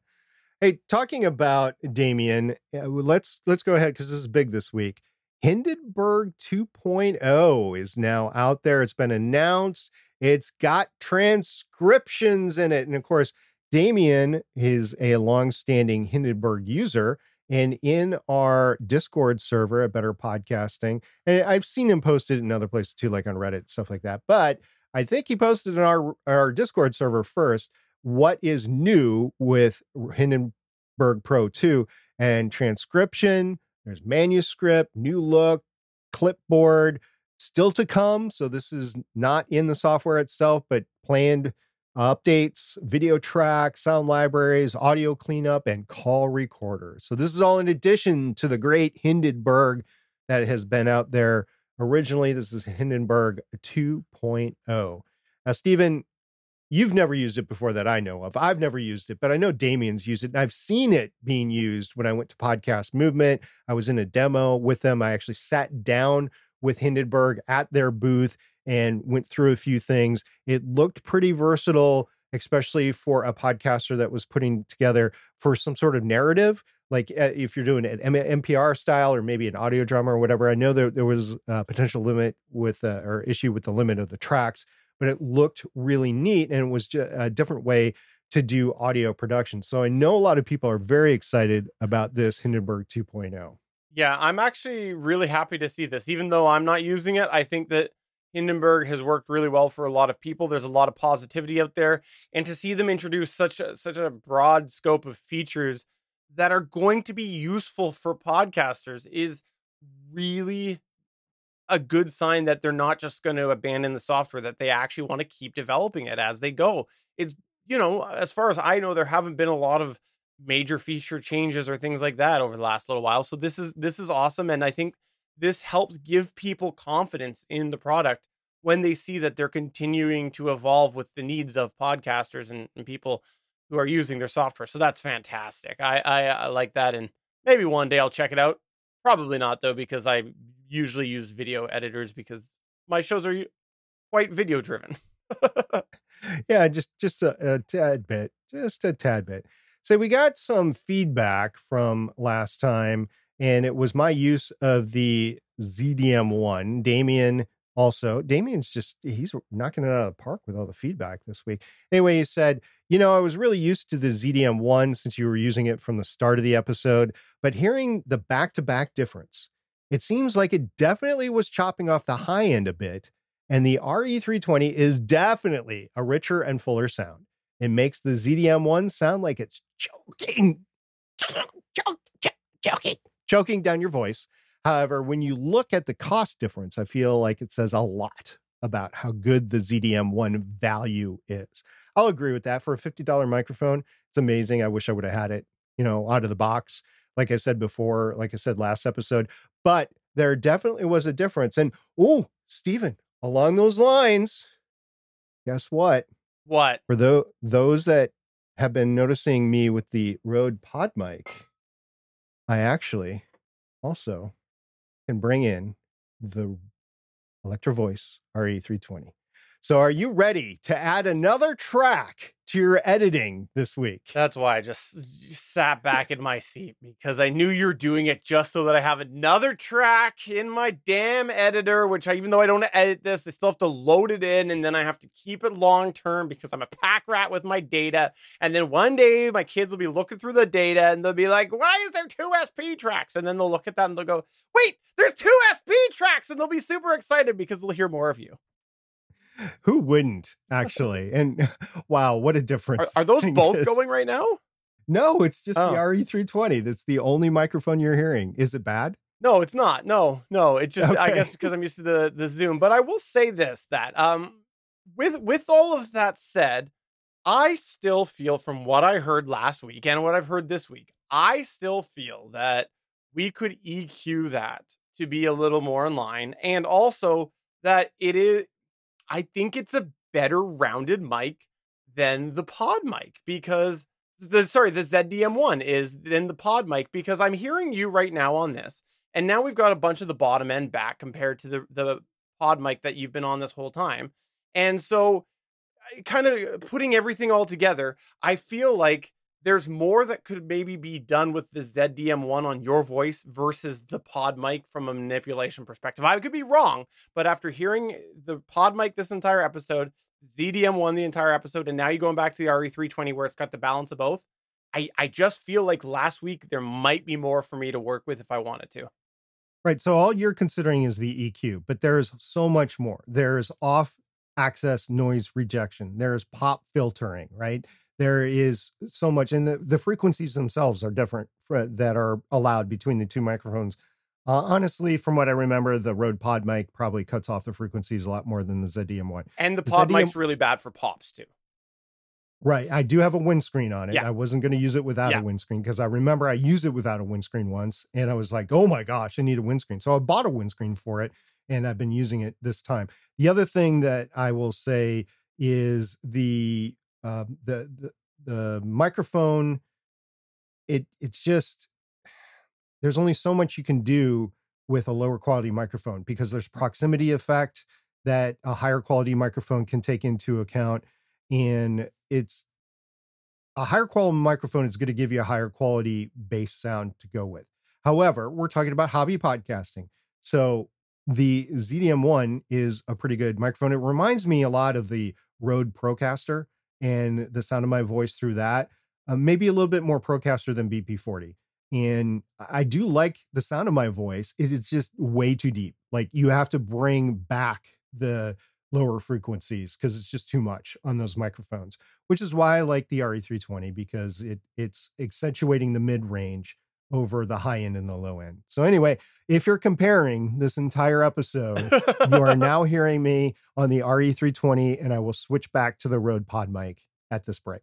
Hey, talking about Damien, uh, let's let's go ahead because this is big this week. Hindenburg 2.0 is now out there. It's been announced. It's got transcriptions in it. And of course, Damien is a long-standing Hindenburg user. And in our Discord server at Better Podcasting, and I've seen him posted in other places too, like on Reddit, stuff like that. But I think he posted in our our Discord server first what is new with Hindenburg Pro 2 and transcription, there's manuscript, new look, clipboard, still to come. So this is not in the software itself, but planned updates, video tracks, sound libraries, audio cleanup, and call recorder. So this is all in addition to the great Hindenburg that has been out there originally. This is Hindenburg 2.0. Now, Stephen, you've never used it before that I know of. I've never used it, but I know Damien's used it and I've seen it being used when I went to Podcast Movement. I was in a demo with them. I actually sat down with Hindenburg at their booth and went through a few things. It looked pretty versatile, especially for a podcaster that was putting together for some sort of narrative. Like uh, if you're doing an NPR style or maybe an audio drama or whatever, I know there, there was a potential limit with uh, or issue with the limit of the tracks, but it looked really neat and it was a different way to do audio production. So I know a lot of people are very excited about this Hindenburg 2.0. Yeah, I'm actually really happy to see this. Even though I'm not using it, I think that Hindenburg has worked really well for a lot of people. There's a lot of positivity out there, and to see them introduce such a, such a broad scope of features that are going to be useful for podcasters is really a good sign that they're not just going to abandon the software that they actually want to keep developing it as they go. It's you know, as far as I know there haven't been a lot of major feature changes or things like that over the last little while. So this is this is awesome and I think this helps give people confidence in the product when they see that they're continuing to evolve with the needs of podcasters and, and people who are using their software. So that's fantastic. I, I, I like that, and maybe one day I'll check it out. Probably not though, because I usually use video editors because my shows are quite video driven. yeah, just just a, a tad bit, just a tad bit. So we got some feedback from last time and it was my use of the ZDM1. Damien also, Damien's just, he's knocking it out of the park with all the feedback this week. Anyway, he said, You know, I was really used to the ZDM1 since you were using it from the start of the episode, but hearing the back to back difference, it seems like it definitely was chopping off the high end a bit. And the RE320 is definitely a richer and fuller sound. It makes the ZDM1 sound like it's choking, choking, choking down your voice. However, when you look at the cost difference, I feel like it says a lot about how good the ZDM1 value is. I'll agree with that. For a $50 microphone, it's amazing. I wish I would have had it, you know, out of the box, like I said before, like I said last episode. But there definitely was a difference. And oh, Stephen, along those lines, guess what? What? For the, those that have been noticing me with the Rode Pod mic, I actually also can bring in the Electro Voice RE320. So, are you ready to add another track to your editing this week? That's why I just, sat back in my seat because I knew you're doing it just so that I have another track in my damn editor, which I, even though I don't edit this, I still have to load it in and then I have to keep it long term because I'm a pack rat with my data. And then one day my kids will be looking through the data and they'll be like, why is there two SP tracks? And then they'll look at that and they'll go, wait, there's two SP tracks. And they'll be super excited because they'll hear more of you. Who wouldn't actually? And wow, what a difference! Are, are those both is. going right now? No, it's just oh. the RE320. That's the only microphone you're hearing. Is it bad? No, it's not. No, no. It just okay. I guess because I'm used to the the Zoom. But I will say this that um with with all of that said, I still feel from what I heard last week and what I've heard this week, I still feel that we could EQ that to be a little more in line and also that it is I think it's a better rounded mic than the pod mic because the sorry, the ZDM1 is than the pod mic because I'm hearing you right now on this. And now we've got a bunch of the bottom end back compared to the the pod mic that you've been on this whole time. And so kind of uh, putting everything all together, I feel like there's more that could maybe be done with the ZDM1 on your voice versus the pod mic from a manipulation perspective. I could be wrong, but after hearing the pod mic this entire episode, ZDM1 the entire episode, and now you're going back to the RE320 where it's got the balance of both. I, I just feel like last week there might be more for me to work with if I wanted to. Right. So all you're considering is the EQ, but there's so much more. There's off axis noise rejection. There's pop filtering, right? There is so much, and the, the frequencies themselves are different for, that are allowed between the two microphones. Uh, honestly, from what I remember, the Rode Pod mic probably cuts off the frequencies a lot more than the ZDM one. And the Pod ZDM... mic's really bad for pops too. Right. I do have a windscreen on it. Yeah. I wasn't going to use it without yeah. a windscreen because I remember I used it without a windscreen once and I was like, oh my gosh, I need a windscreen. So I bought a windscreen for it and I've been using it this time. The other thing that I will say is the Um, the, the the microphone. It it's just there's only so much you can do with a lower quality microphone because there's proximity effect that a higher quality microphone can take into account and it's a higher quality microphone is going to give you a higher quality bass sound to go with. However, we're talking about hobby podcasting. So the ZDM1 is a pretty good microphone. It reminds me a lot of the Rode Procaster and the sound of my voice through that. Uh, maybe a little bit more Procaster than BP40. And I do like the sound of my voice. Is it's just way too deep. Like you have to bring back the lower frequencies because it's just too much on those microphones, which is why I like the RE320 because it it's accentuating the mid range over the high end and the low end. So anyway, if you're comparing this entire episode, you are now hearing me on the RE320 and I will switch back to the Rode Pod mic at this break.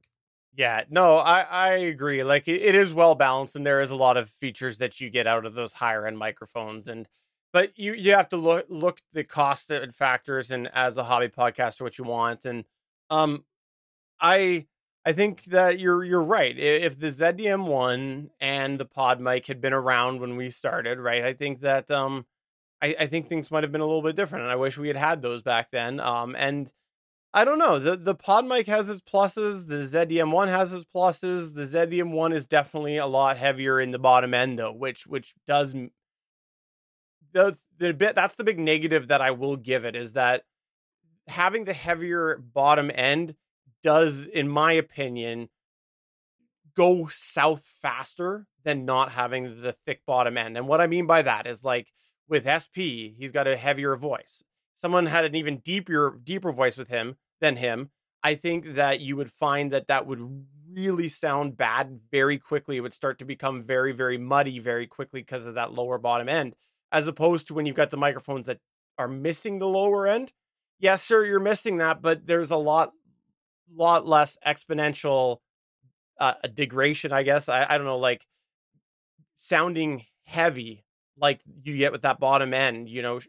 Yeah, no, I, I agree. Like it, it is well balanced and there is a lot of features that you get out of those higher end microphones and but you you have to look look the cost and factors and as a hobby podcaster what you want and um i i think that you're you're right if the zdm one and the pod mic had been around when we started right i think that um i i think things might have been a little bit different and i wish we had had those back then um and I don't know. The the pod mic has its pluses. The ZDM1 has its pluses. The ZDM1 is definitely a lot heavier in the bottom end though, which which does the the bit that's the big negative that I will give it is that having the heavier bottom end does, in my opinion, go south faster than not having the thick bottom end. And what I mean by that is like with SP, he's got a heavier voice. Someone had an even deeper deeper voice with him than him. I think that you would find that that would really sound bad very quickly. It would start to become very very muddy very quickly because of that lower bottom end as opposed to when you've got the microphones that are missing the lower end. Yes, sir, you're missing that, but there's a lot, lot less exponential uh, degradation, I guess. I, I don't know, like sounding heavy, like you get with that bottom end. You know,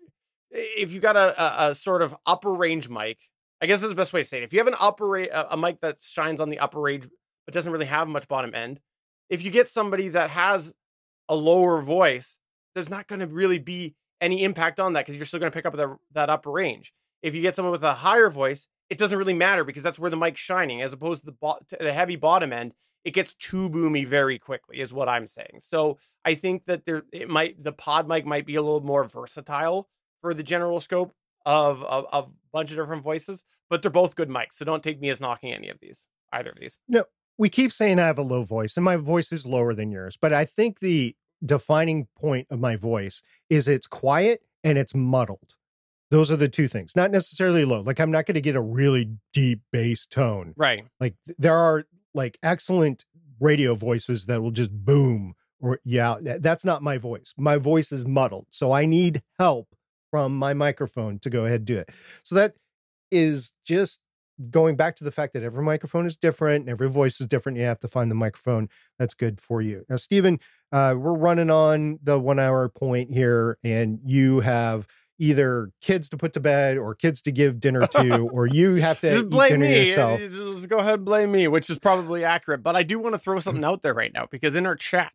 if you got a, a, a sort of upper range mic, I guess that's the best way to say it. If you have an upper a, a mic that shines on the upper range but doesn't really have much bottom end, if you get somebody that has a lower voice there's not going to really be any impact on that because you're still going to pick up that, that upper range. If you get someone with a higher voice, it doesn't really matter because that's where the mic's shining, as opposed to the, bo- to the heavy bottom end. It gets too boomy very quickly, is what I'm saying. So I think that there it might the pod mic might be a little more versatile for the general scope of, a bunch of different voices, but they're both good mics. So don't take me as knocking any of these, either of these. No, we keep saying I have a low voice, and my voice is lower than yours, but I think the defining point of my voice is it's quiet and it's muddled. Those are the two things. Not necessarily low. Like I'm not going to get a really deep bass tone. Right. Like there are like excellent radio voices that will just boom or yeah, that's not my voice. My voice is muddled. So I need help from my microphone to go ahead and do it. So that is just going back to the fact that every microphone is different and every voice is different, you have to find the microphone that's good for you. Now, Stephen, uh, we're running on the one hour point here, and you have either kids to put to bed or kids to give dinner to, or you have to just blame me. Yourself. Just go ahead and blame me, which is probably accurate. But I do want to throw something mm-hmm. out there right now because in our chat,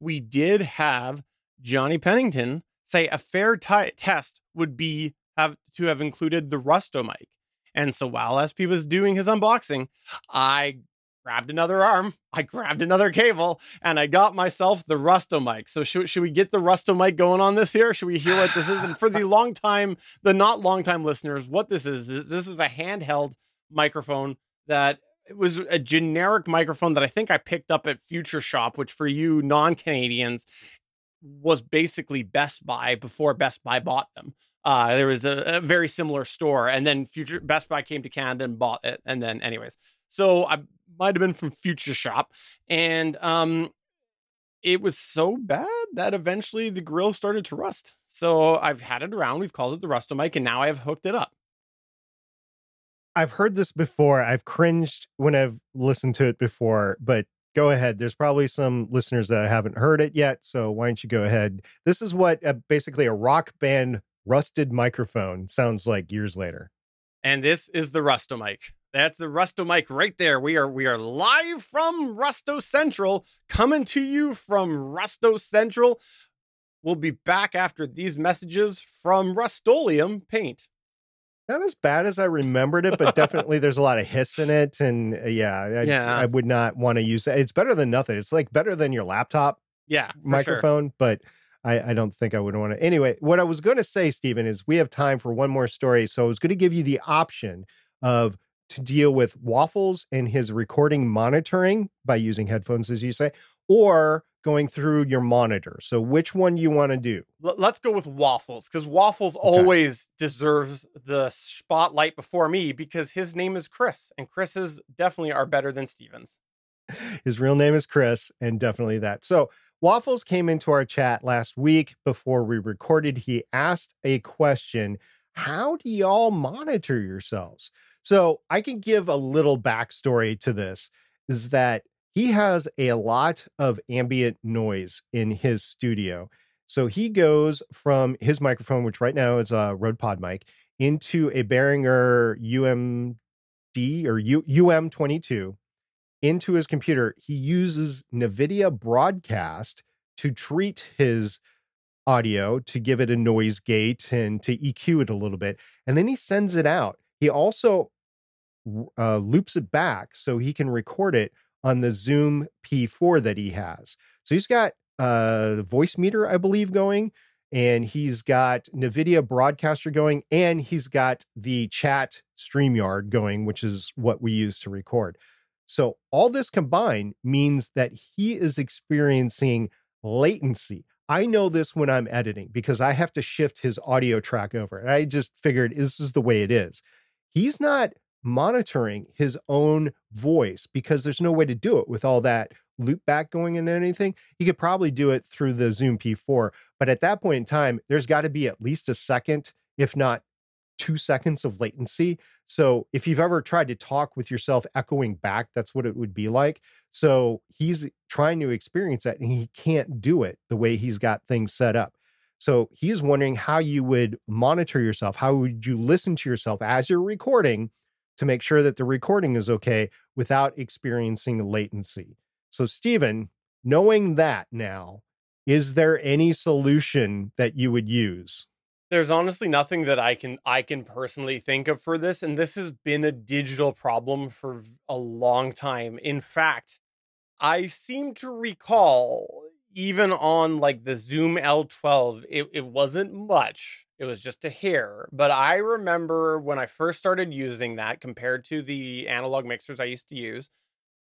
we did have Johnny Pennington say a fair t- test would be have to have included the Rusto mic. And so while SP was doing his unboxing, I grabbed another arm, I grabbed another cable, and I got myself the Rusto mic. So should, should we get the Rusto mic going on this here? Should we hear what this is? And for the long time, the not long time listeners, what this is, is this is a handheld microphone that it was a generic microphone that I think I picked up at Future Shop, which for you non Canadians was basically Best Buy before Best Buy bought them. Uh, there was a, a, very similar store, and then Future Best Buy came to Canada and bought it. And then, anyways, so I might have been from Future Shop, and um, it was so bad that eventually the grill started to rust. So I've had it around. We've called it the Rusto mic, and now I've hooked it up. I've heard this before. I've cringed when I've listened to it before, but go ahead. There's probably some listeners that I haven't heard it yet. So why don't you go ahead? This is what a, basically a rock band rusted microphone sounds like years later. And this is the Rusto mic. That's the Rusto mic right there. We are we are live from Rusto Central, coming to you from Rusto Central. We'll be back after these messages from Rust-Oleum Paint not as bad as I remembered it, but definitely there's a lot of hiss in it. And uh, yeah, I, yeah. I would not want to use it. It's better than nothing. It's like better than your laptop yeah, microphone, sure. but I, I don't think I would want to. Anyway, what I was going to say, Stephen, is we have time for one more story. So I was going to give you the option of to deal with Waffles and his recording monitoring by using headphones, as you say, or going through your monitor. So which one you want to do? Let's go with Waffles because Waffles okay. always deserves the spotlight before me because his name is Chris and Chris's definitely are better than Stevens. His real name is Chris and definitely that. So Waffles came into our chat last week before we recorded. He asked a question. How do y'all monitor yourselves? So I can give a little backstory to this is that he has a lot of ambient noise in his studio. So he goes from his microphone, which right now is a Rode Pod mic, into a Behringer UMD or U- UM22 into his computer. He uses NVIDIA Broadcast to treat his audio to give it a noise gate and to EQ it a little bit. And then he sends it out. He also uh, loops it back so he can record it on the Zoom P4 that he has. So he's got a Voicemeeter, I believe, going, and he's got NVIDIA Broadcaster going, and he's got the chat StreamYard going, which is what we use to record. So all this combined means that he is experiencing latency. I know this when I'm editing because I have to shift his audio track over. And I just figured this is the way it is. He's not monitoring his own voice because there's no way to do it with all that loop back going and anything. He could probably do it through the Zoom P4, but at that point in time, there's got to be at least a second, if not two seconds of latency. So if you've ever tried to talk with yourself echoing back, that's what it would be like. So he's trying to experience that and he can't do it the way he's got things set up. So he is wondering how you would monitor yourself. How would you listen to yourself as you're recording to make sure that the recording is okay without experiencing latency. So, Stephen, knowing that now, is there any solution that you would use? There's honestly nothing that I can I can personally think of for this and this has been a digital problem for a long time. In fact, I seem to recall even on like the Zoom L12, it, it wasn't much. It was just a hair. But I remember when I first started using that compared to the analog mixers I used to use,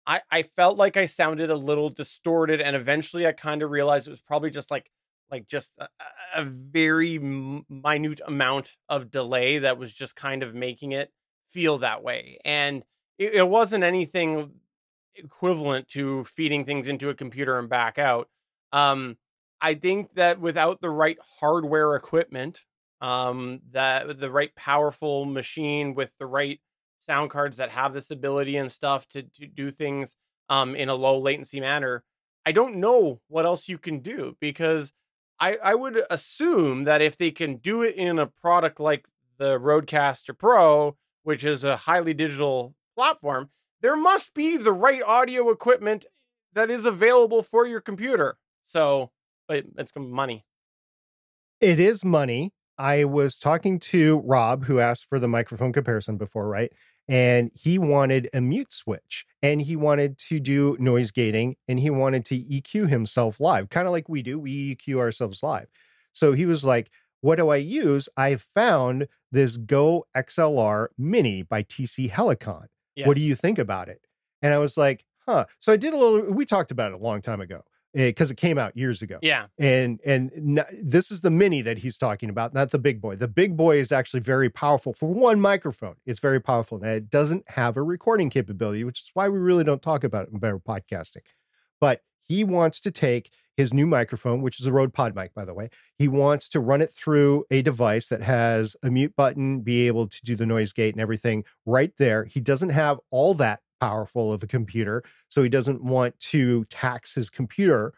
I, I felt like I sounded a little distorted. And eventually I kind of realized it was probably just like like just a, a very minute amount of delay that was just kind of making it feel that way. And it, it wasn't anything equivalent to feeding things into a computer and back out um, I think that without the right hardware equipment, um, that the right powerful machine with the right sound cards that have this ability and stuff to, to do things um, in a low latency manner, I don't know what else you can do because I, I would assume that if they can do it in a product like the Rodecaster Pro, which is a highly digital platform, there must be the right audio equipment that is available for your computer. So, but it's money. It is money. I was talking to Rob, who asked for the microphone comparison before, right? And he wanted a mute switch and he wanted to do noise gating and he wanted to EQ himself live, kind of like we do. We EQ ourselves live. So he was like, what do I use? I found this Go XLR Mini by TC Helicon. What do you think about it? And I was like, huh. So I did a little, we talked about it a long time ago Eh, because it came out years ago. Yeah. And and this is the mini that he's talking about, not the big boy. The big boy is actually very powerful for one microphone. It's very powerful and it doesn't have a recording capability, which is why we really don't talk about it in better podcasting. But he wants to take his new microphone, which is a Rode Pod mic, by the way. He wants to run it through a device that has a mute button, be able to do the noise gate and everything right there. He doesn't have all that powerful of a computer, so he doesn't want to tax his computer.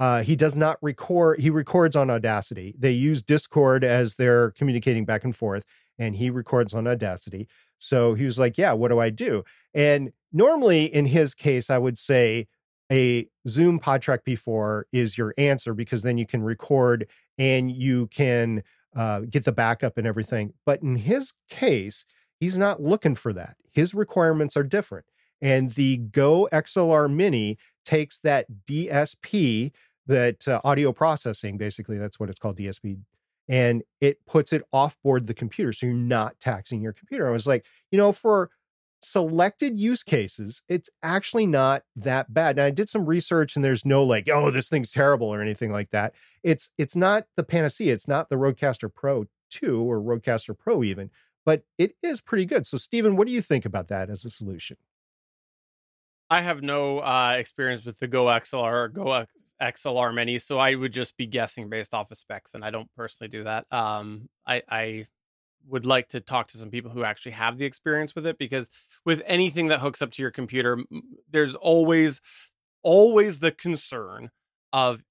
Uh, he does not record, he records on Audacity. They use Discord as they're communicating back and forth, and he records on Audacity. So he was like, Yeah, what do I do? And normally in his case, I would say, a Zoom PodTrack P4 is your answer because then you can record and you can uh, get the backup and everything. But in his case, he's not looking for that. His requirements are different. And the Go XLR Mini takes that DSP, that uh, audio processing, basically, that's what it's called, DSP, and it puts it offboard the computer. So you're not taxing your computer. I was like, you know, for selected use cases, it's actually not that bad. Now I did some research and there's no like, oh, this thing's terrible or anything like that. It's it's not the panacea. It's not the Rodecaster Pro 2 or Rodecaster Pro even, but it is pretty good. So Stephen, what do you think about that as a solution? I have no uh, experience with the Go XLR or Go XLR Mini, so I would just be guessing based off of specs, and I don't personally do that. Um, I, I would like to talk to some people who actually have the experience with it because with anything that hooks up to your computer there's always always the concern of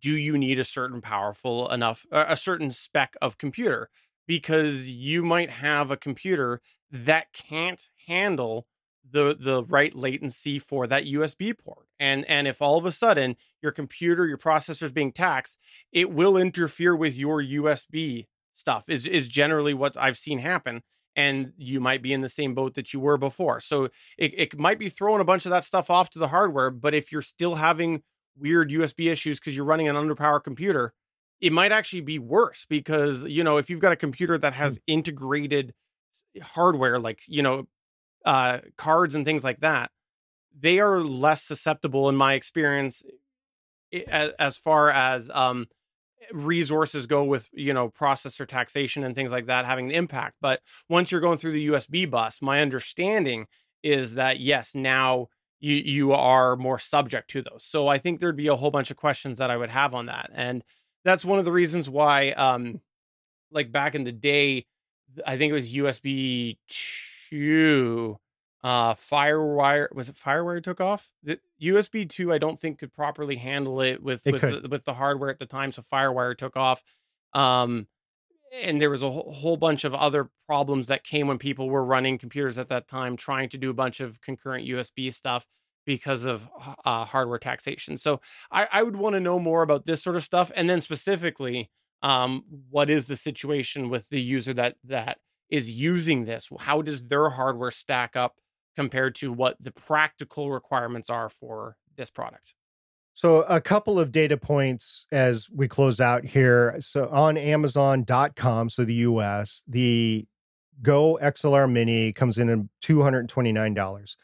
do you need a certain powerful enough a certain spec of computer because you might have a computer that can't handle the the right latency for that USB port. And and if all of a sudden your computer, your processor is being taxed, it will interfere with your USB stuff is is generally what I've seen happen. And you might be in the same boat that you were before. So it, it might be throwing a bunch of that stuff off to the hardware. But if you're still having weird USB issues because you're running an underpowered computer, it might actually be worse because, you know, if you've got a computer that has mm. integrated hardware, like, you know, uh, cards and things like that, they are less susceptible, in my experience, as, as far as um, resources go with you know processor taxation and things like that having an impact. But once you're going through the usb bus my understanding is that yes now you you are more subject to those. So i think there'd be a whole bunch of questions that i would have on that. And that's one of the reasons why um like back in the day i think it was usb 2 uh firewire was it firewire took off? The usb 2 i don't think could properly handle it with it with the, with the hardware at the time so firewire took off um and there was a whole bunch of other problems that came when people were running computers at that time trying to do a bunch of concurrent usb stuff because of uh, hardware taxation so i, I would want to know more about this sort of stuff and then specifically um what is the situation with the user that that is using this how does their hardware stack up compared to what the practical requirements are for this product. So, a couple of data points as we close out here. So, on Amazon.com, so the US, the Go XLR Mini comes in at $229.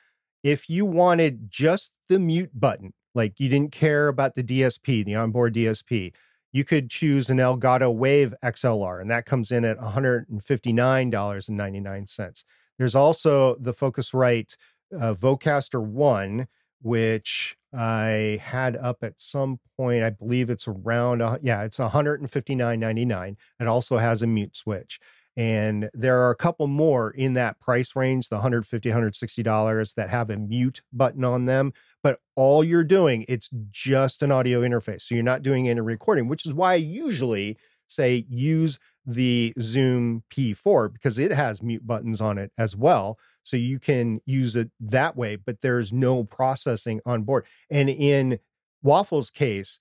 If you wanted just the mute button, like you didn't care about the DSP, the onboard DSP, you could choose an Elgato Wave XLR, and that comes in at $159.99. There's also the Focusrite uh, Vocaster One, which I had up at some point. I believe it's around, uh, yeah, it's 159.99. It also has a mute switch. And there are a couple more in that price range, the 150, 160 dollars that have a mute button on them. But all you're doing, it's just an audio interface. So you're not doing any recording, which is why I usually say use the Zoom P4 because it has mute buttons on it as well. So you can use it that way, but there's no processing on board. And in Waffle's case,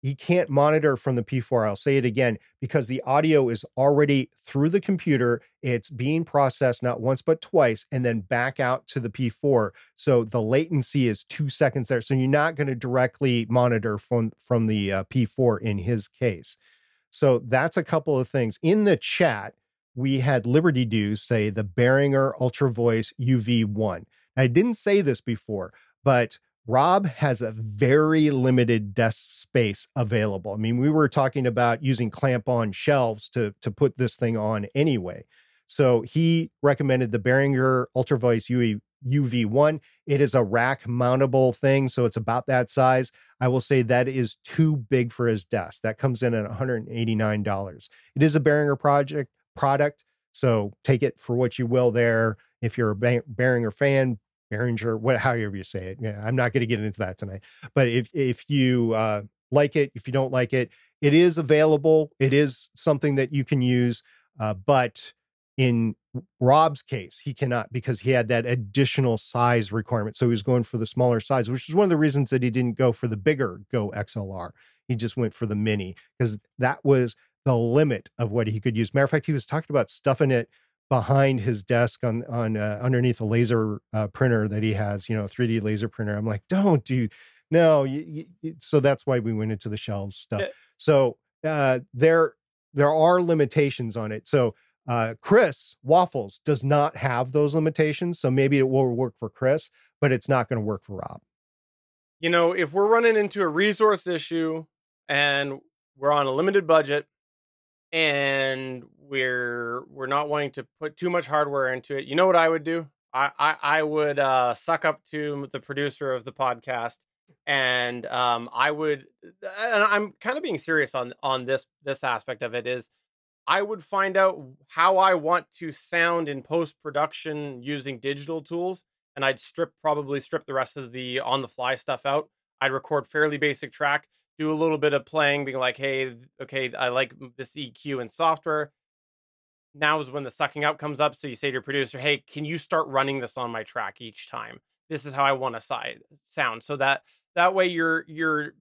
he can't monitor from the P4. I'll say it again because the audio is already through the computer. It's being processed not once, but twice, and then back out to the P4. So the latency is two seconds there. So you're not going to directly monitor from, from the uh, P4 in his case. So that's a couple of things. In the chat, we had Liberty Dew say the Behringer Ultra Voice UV1. I didn't say this before, but Rob has a very limited desk space available. I mean, we were talking about using clamp on shelves to, to put this thing on anyway. So he recommended the Behringer Ultra Voice UV, UV1. It is a rack mountable thing, so it's about that size. I will say that is too big for his desk. That comes in at $189. It is a Behringer project product, so take it for what you will there. If you're a Behringer fan, Behringer, what however you say it. Yeah, I'm not going to get into that tonight. But if if you uh, like it, if you don't like it, it is available. It is something that you can use. Uh, but in Rob's case, he cannot because he had that additional size requirement. So he was going for the smaller size, which is one of the reasons that he didn't go for the bigger Go XLR. He just went for the mini because that was the limit of what he could use. Matter of fact, he was talking about stuffing it behind his desk on on uh, underneath a laser uh, printer that he has, you know, 3D laser printer. I'm like, don't do, no. You, you, so that's why we went into the shelves stuff. Yeah. So uh, there there are limitations on it. So uh, Chris Waffles does not have those limitations. So maybe it will work for Chris, but it's not going to work for Rob. You know, if we're running into a resource issue and we're on a limited budget and we're we're not wanting to put too much hardware into it. You know what I would do? I I, I would uh, suck up to the producer of the podcast, and um, I would. And I'm kind of being serious on on this this aspect of it is. I would find out how I want to sound in post production using digital tools, and I'd strip probably strip the rest of the on the fly stuff out. I'd record fairly basic track, do a little bit of playing, being like, "Hey, okay, I like this EQ and software now is when the sucking up comes up. So you say to your producer, "Hey, can you start running this on my track each time? This is how I want to side sound." So that that way you're you're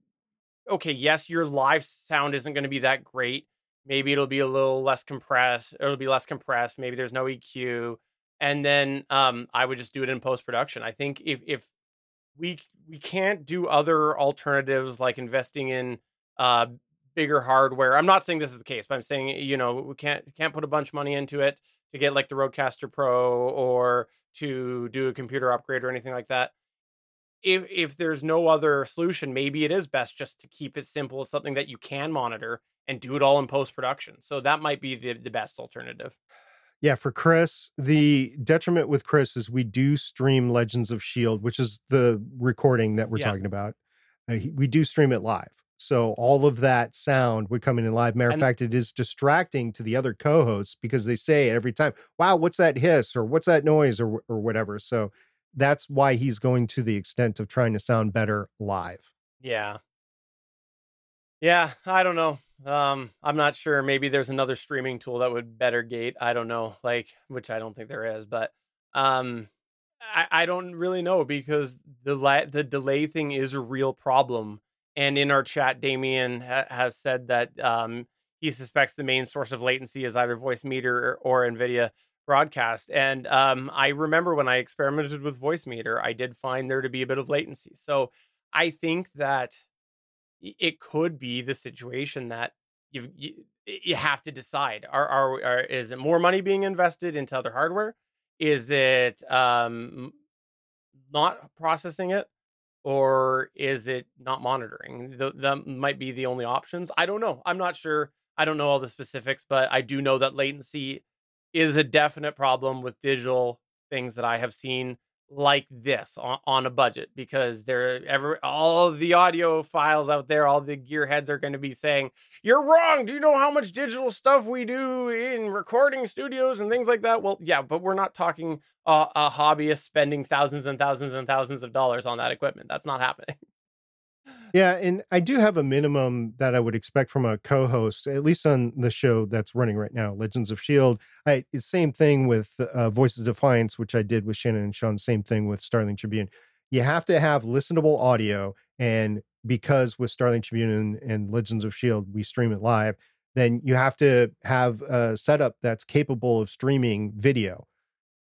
okay. Yes, your live sound isn't going to be that great. Maybe it'll be a little less compressed. It'll be less compressed. Maybe there's no EQ, and then um, I would just do it in post production. I think if if we we can't do other alternatives like investing in uh, bigger hardware. I'm not saying this is the case, but I'm saying you know we can't can't put a bunch of money into it to get like the Rodecaster Pro or to do a computer upgrade or anything like that. If if there's no other solution, maybe it is best just to keep it simple, as something that you can monitor and do it all in post production. So that might be the, the best alternative. Yeah, for Chris, the detriment with Chris is we do stream Legends of Shield, which is the recording that we're yeah. talking about. Uh, we do stream it live. So all of that sound would come in in live. Matter of fact, it is distracting to the other co-hosts because they say every time, "Wow, what's that hiss?" or "What's that noise?" or or whatever. So that's why he's going to the extent of trying to sound better live. Yeah. Yeah, I don't know. Um, I'm not sure. Maybe there's another streaming tool that would better gate. I don't know, like which I don't think there is, but um, I, I don't really know because the la- the delay thing is a real problem and in our chat, Damien ha- has said that um, he suspects the main source of latency is either Voicemeeter or, or NVIDIA broadcast. And um, I remember when I experimented with Voicemeeter, I did find there to be a bit of latency. So I think that it could be the situation that you've, you you have to decide: are, are, are is it more money being invested into other hardware? Is it um, not processing it? or is it not monitoring? The, that might be the only options. I don't know. I'm not sure. I don't know all the specifics, but I do know that latency is a definite problem with digital things that I have seen like this on, on a budget because they're ever all the audiophiles out there, all the gearheads are going to be saying, You're wrong. Do you know how much digital stuff we do in recording studios and things like that? Well, yeah, but we're not talking uh, a hobbyist spending thousands and thousands and thousands of dollars on that equipment. That's not happening. Yeah, and I do have a minimum that I would expect from a co-host, at least on the show that's running right now, Legends of Shield. I same thing with uh, Voices of Defiance, which I did with Shannon and Sean. Same thing with Starling Tribune. You have to have listenable audio, and because with Starling Tribune and, and Legends of Shield, we stream it live. Then you have to have a setup that's capable of streaming video.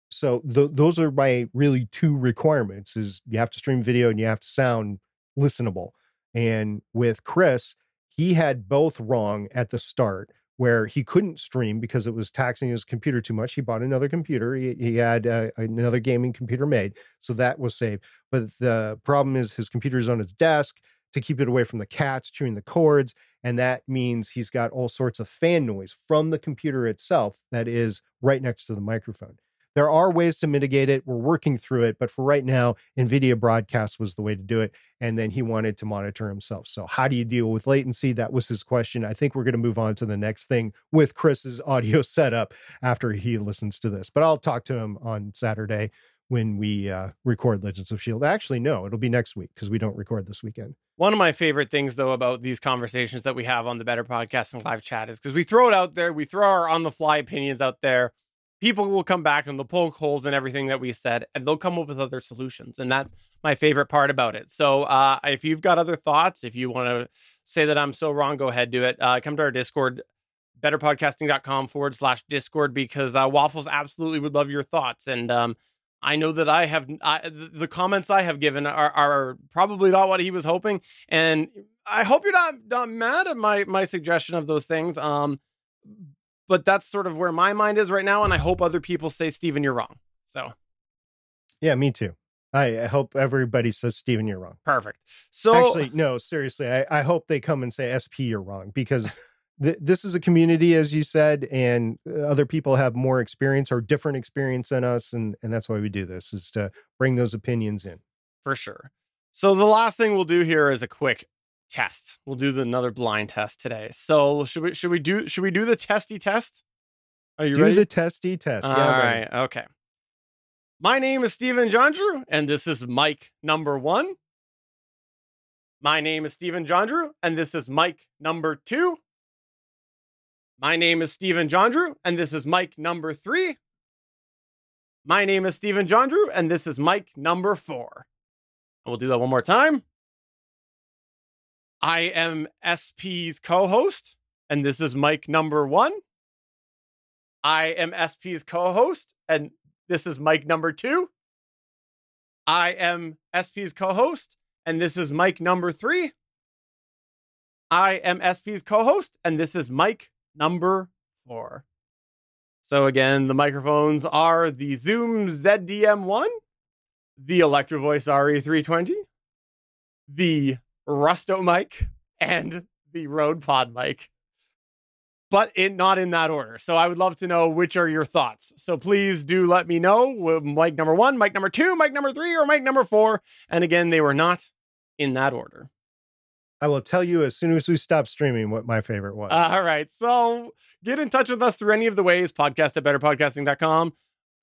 So th- those are my really two requirements: is you have to stream video and you have to sound listenable. And with Chris, he had both wrong at the start where he couldn't stream because it was taxing his computer too much. He bought another computer. He, he had uh, another gaming computer made, so that was saved. But the problem is his computer is on his desk to keep it away from the cats chewing the cords, and that means he's got all sorts of fan noise from the computer itself that is right next to the microphone. There are ways to mitigate it. We're working through it, but for right now, NVIDIA broadcast was the way to do it. And then he wanted to monitor himself. So, how do you deal with latency? That was his question. I think we're going to move on to the next thing with Chris's audio setup after he listens to this. But I'll talk to him on Saturday when we uh, record Legends of Shield. Actually, no, it'll be next week because we don't record this weekend. One of my favorite things, though, about these conversations that we have on the Better Podcast and live chat is because we throw it out there, we throw our on the fly opinions out there people will come back and they'll poke holes in everything that we said and they'll come up with other solutions and that's my favorite part about it so uh, if you've got other thoughts if you want to say that i'm so wrong go ahead do it uh, come to our discord betterpodcasting.com forward slash discord because uh, waffles absolutely would love your thoughts and um, I know that I have I, the comments I have given are, are probably not what he was hoping, and I hope you're not not mad at my my suggestion of those things. Um, but that's sort of where my mind is right now. And I hope other people say, Steven, you're wrong. So, yeah, me too. I, hope everybody says, Steven, you're wrong. Perfect. So, actually, no, seriously, I, I hope they come and say, SP, you're wrong because th- this is a community, as you said, and other people have more experience or different experience than us. And, and that's why we do this is to bring those opinions in. For sure. So, the last thing we'll do here is a quick test. We'll do the, another blind test today. So should we should we do should we do the testy test? Are you do ready? the testy test. All yeah, right. Okay. My name is Steven Jondrew, and this is Mike number one. My name is Steven Jondrew, and this is Mike number two. My name is Steven Jondrew, and this is Mike number three. My name is Steven Jondrew, and this is Mike number four. And we'll do that one more time. I am SP's co host, and this is Mike number one. I am SP's co host, and this is Mike number two. I am SP's co host, and this is Mike number three. I am SP's co host, and this is Mike number four. So, again, the microphones are the Zoom ZDM1, the Electro Voice RE320, the Rusto mic and the Rode Pod mic, but in not in that order. So I would love to know which are your thoughts. So please do let me know. Mic number one, mic number two, mic number three, or mic number four. And again, they were not in that order. I will tell you as soon as we stop streaming what my favorite was. All right. So get in touch with us through any of the ways podcast at betterpodcasting.com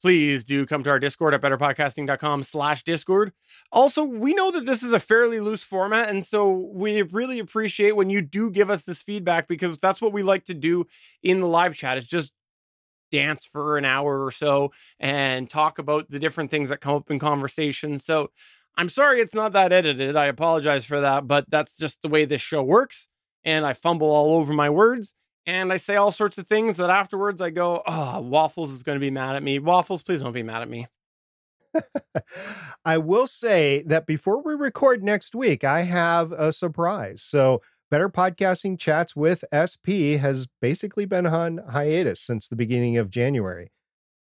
please do come to our discord at betterpodcasting.com slash discord. Also we know that this is a fairly loose format and so we really appreciate when you do give us this feedback because that's what we like to do in the live chat is just dance for an hour or so and talk about the different things that come up in conversation so i'm sorry it's not that edited i apologize for that but that's just the way this show works and i fumble all over my words and I say all sorts of things that afterwards I go, oh, Waffles is going to be mad at me. Waffles, please don't be mad at me. I will say that before we record next week, I have a surprise. So, Better Podcasting Chats with SP has basically been on hiatus since the beginning of January.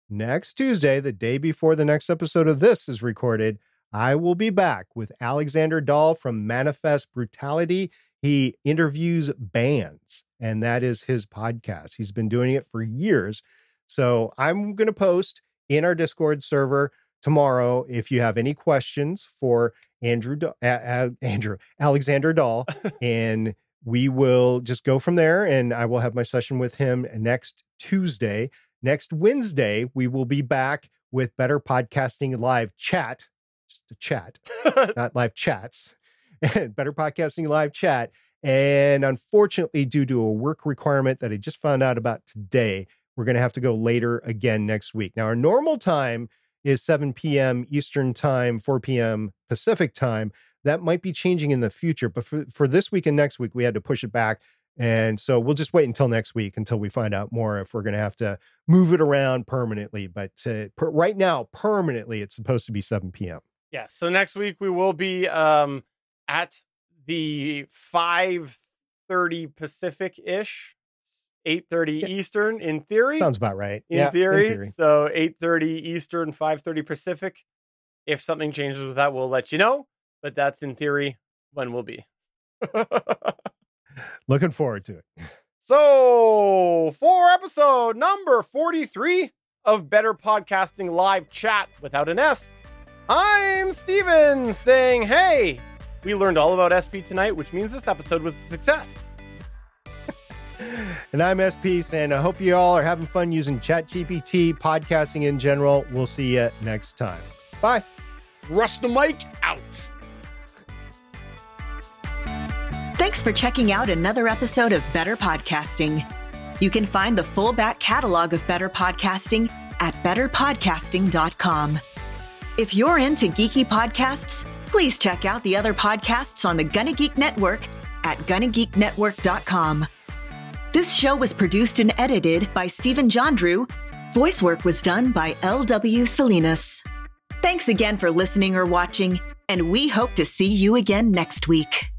Next Tuesday, the day before the next episode of this is recorded, I will be back with Alexander Dahl from Manifest Brutality he interviews bands, and that is his podcast. He's been doing it for years. So I'm going to post in our Discord server tomorrow if you have any questions for Andrew uh, Andrew Alexander Dahl and we will just go from there and I will have my session with him next Tuesday. Next Wednesday we will be back with Better Podcasting live chat, just a chat, not live chats. Better Podcasting Live chat. And unfortunately, due to a work requirement that I just found out about today, we're going to have to go later again next week. Now, our normal time is 7 p.m. Eastern Time, 4 p.m. Pacific Time. That might be changing in the future, but for, for this week and next week, we had to push it back. And so we'll just wait until next week until we find out more if we're going to have to move it around permanently. But uh, per, right now, permanently, it's supposed to be 7 p.m. Yeah. So next week we will be um, at the 5:30 Pacific ish, 8:30 Eastern in theory. Sounds about right. in, yeah, theory. in theory. So 8:30 Eastern, 5:30 Pacific. If something changes with that, we'll let you know. But that's in theory when we'll be. Looking forward to it. so for episode number 43 of Better Podcasting Live Chat without an S, I'm Steven saying, hey, we learned all about SP tonight, which means this episode was a success. And I'm SP and I hope you all are having fun using ChatGPT, podcasting in general. We'll see you next time. Bye. Rust the mic out. Thanks for checking out another episode of Better Podcasting. You can find the full back catalog of Better Podcasting at betterpodcasting.com. If you're into geeky podcasts, please check out the other podcasts on the Gonna Geek Network at gonnageeknetwork.com. This show was produced and edited by Steven Jondrew. Voice work was done by L.W. Salinas. Thanks again for listening or watching, and we hope to see you again next week.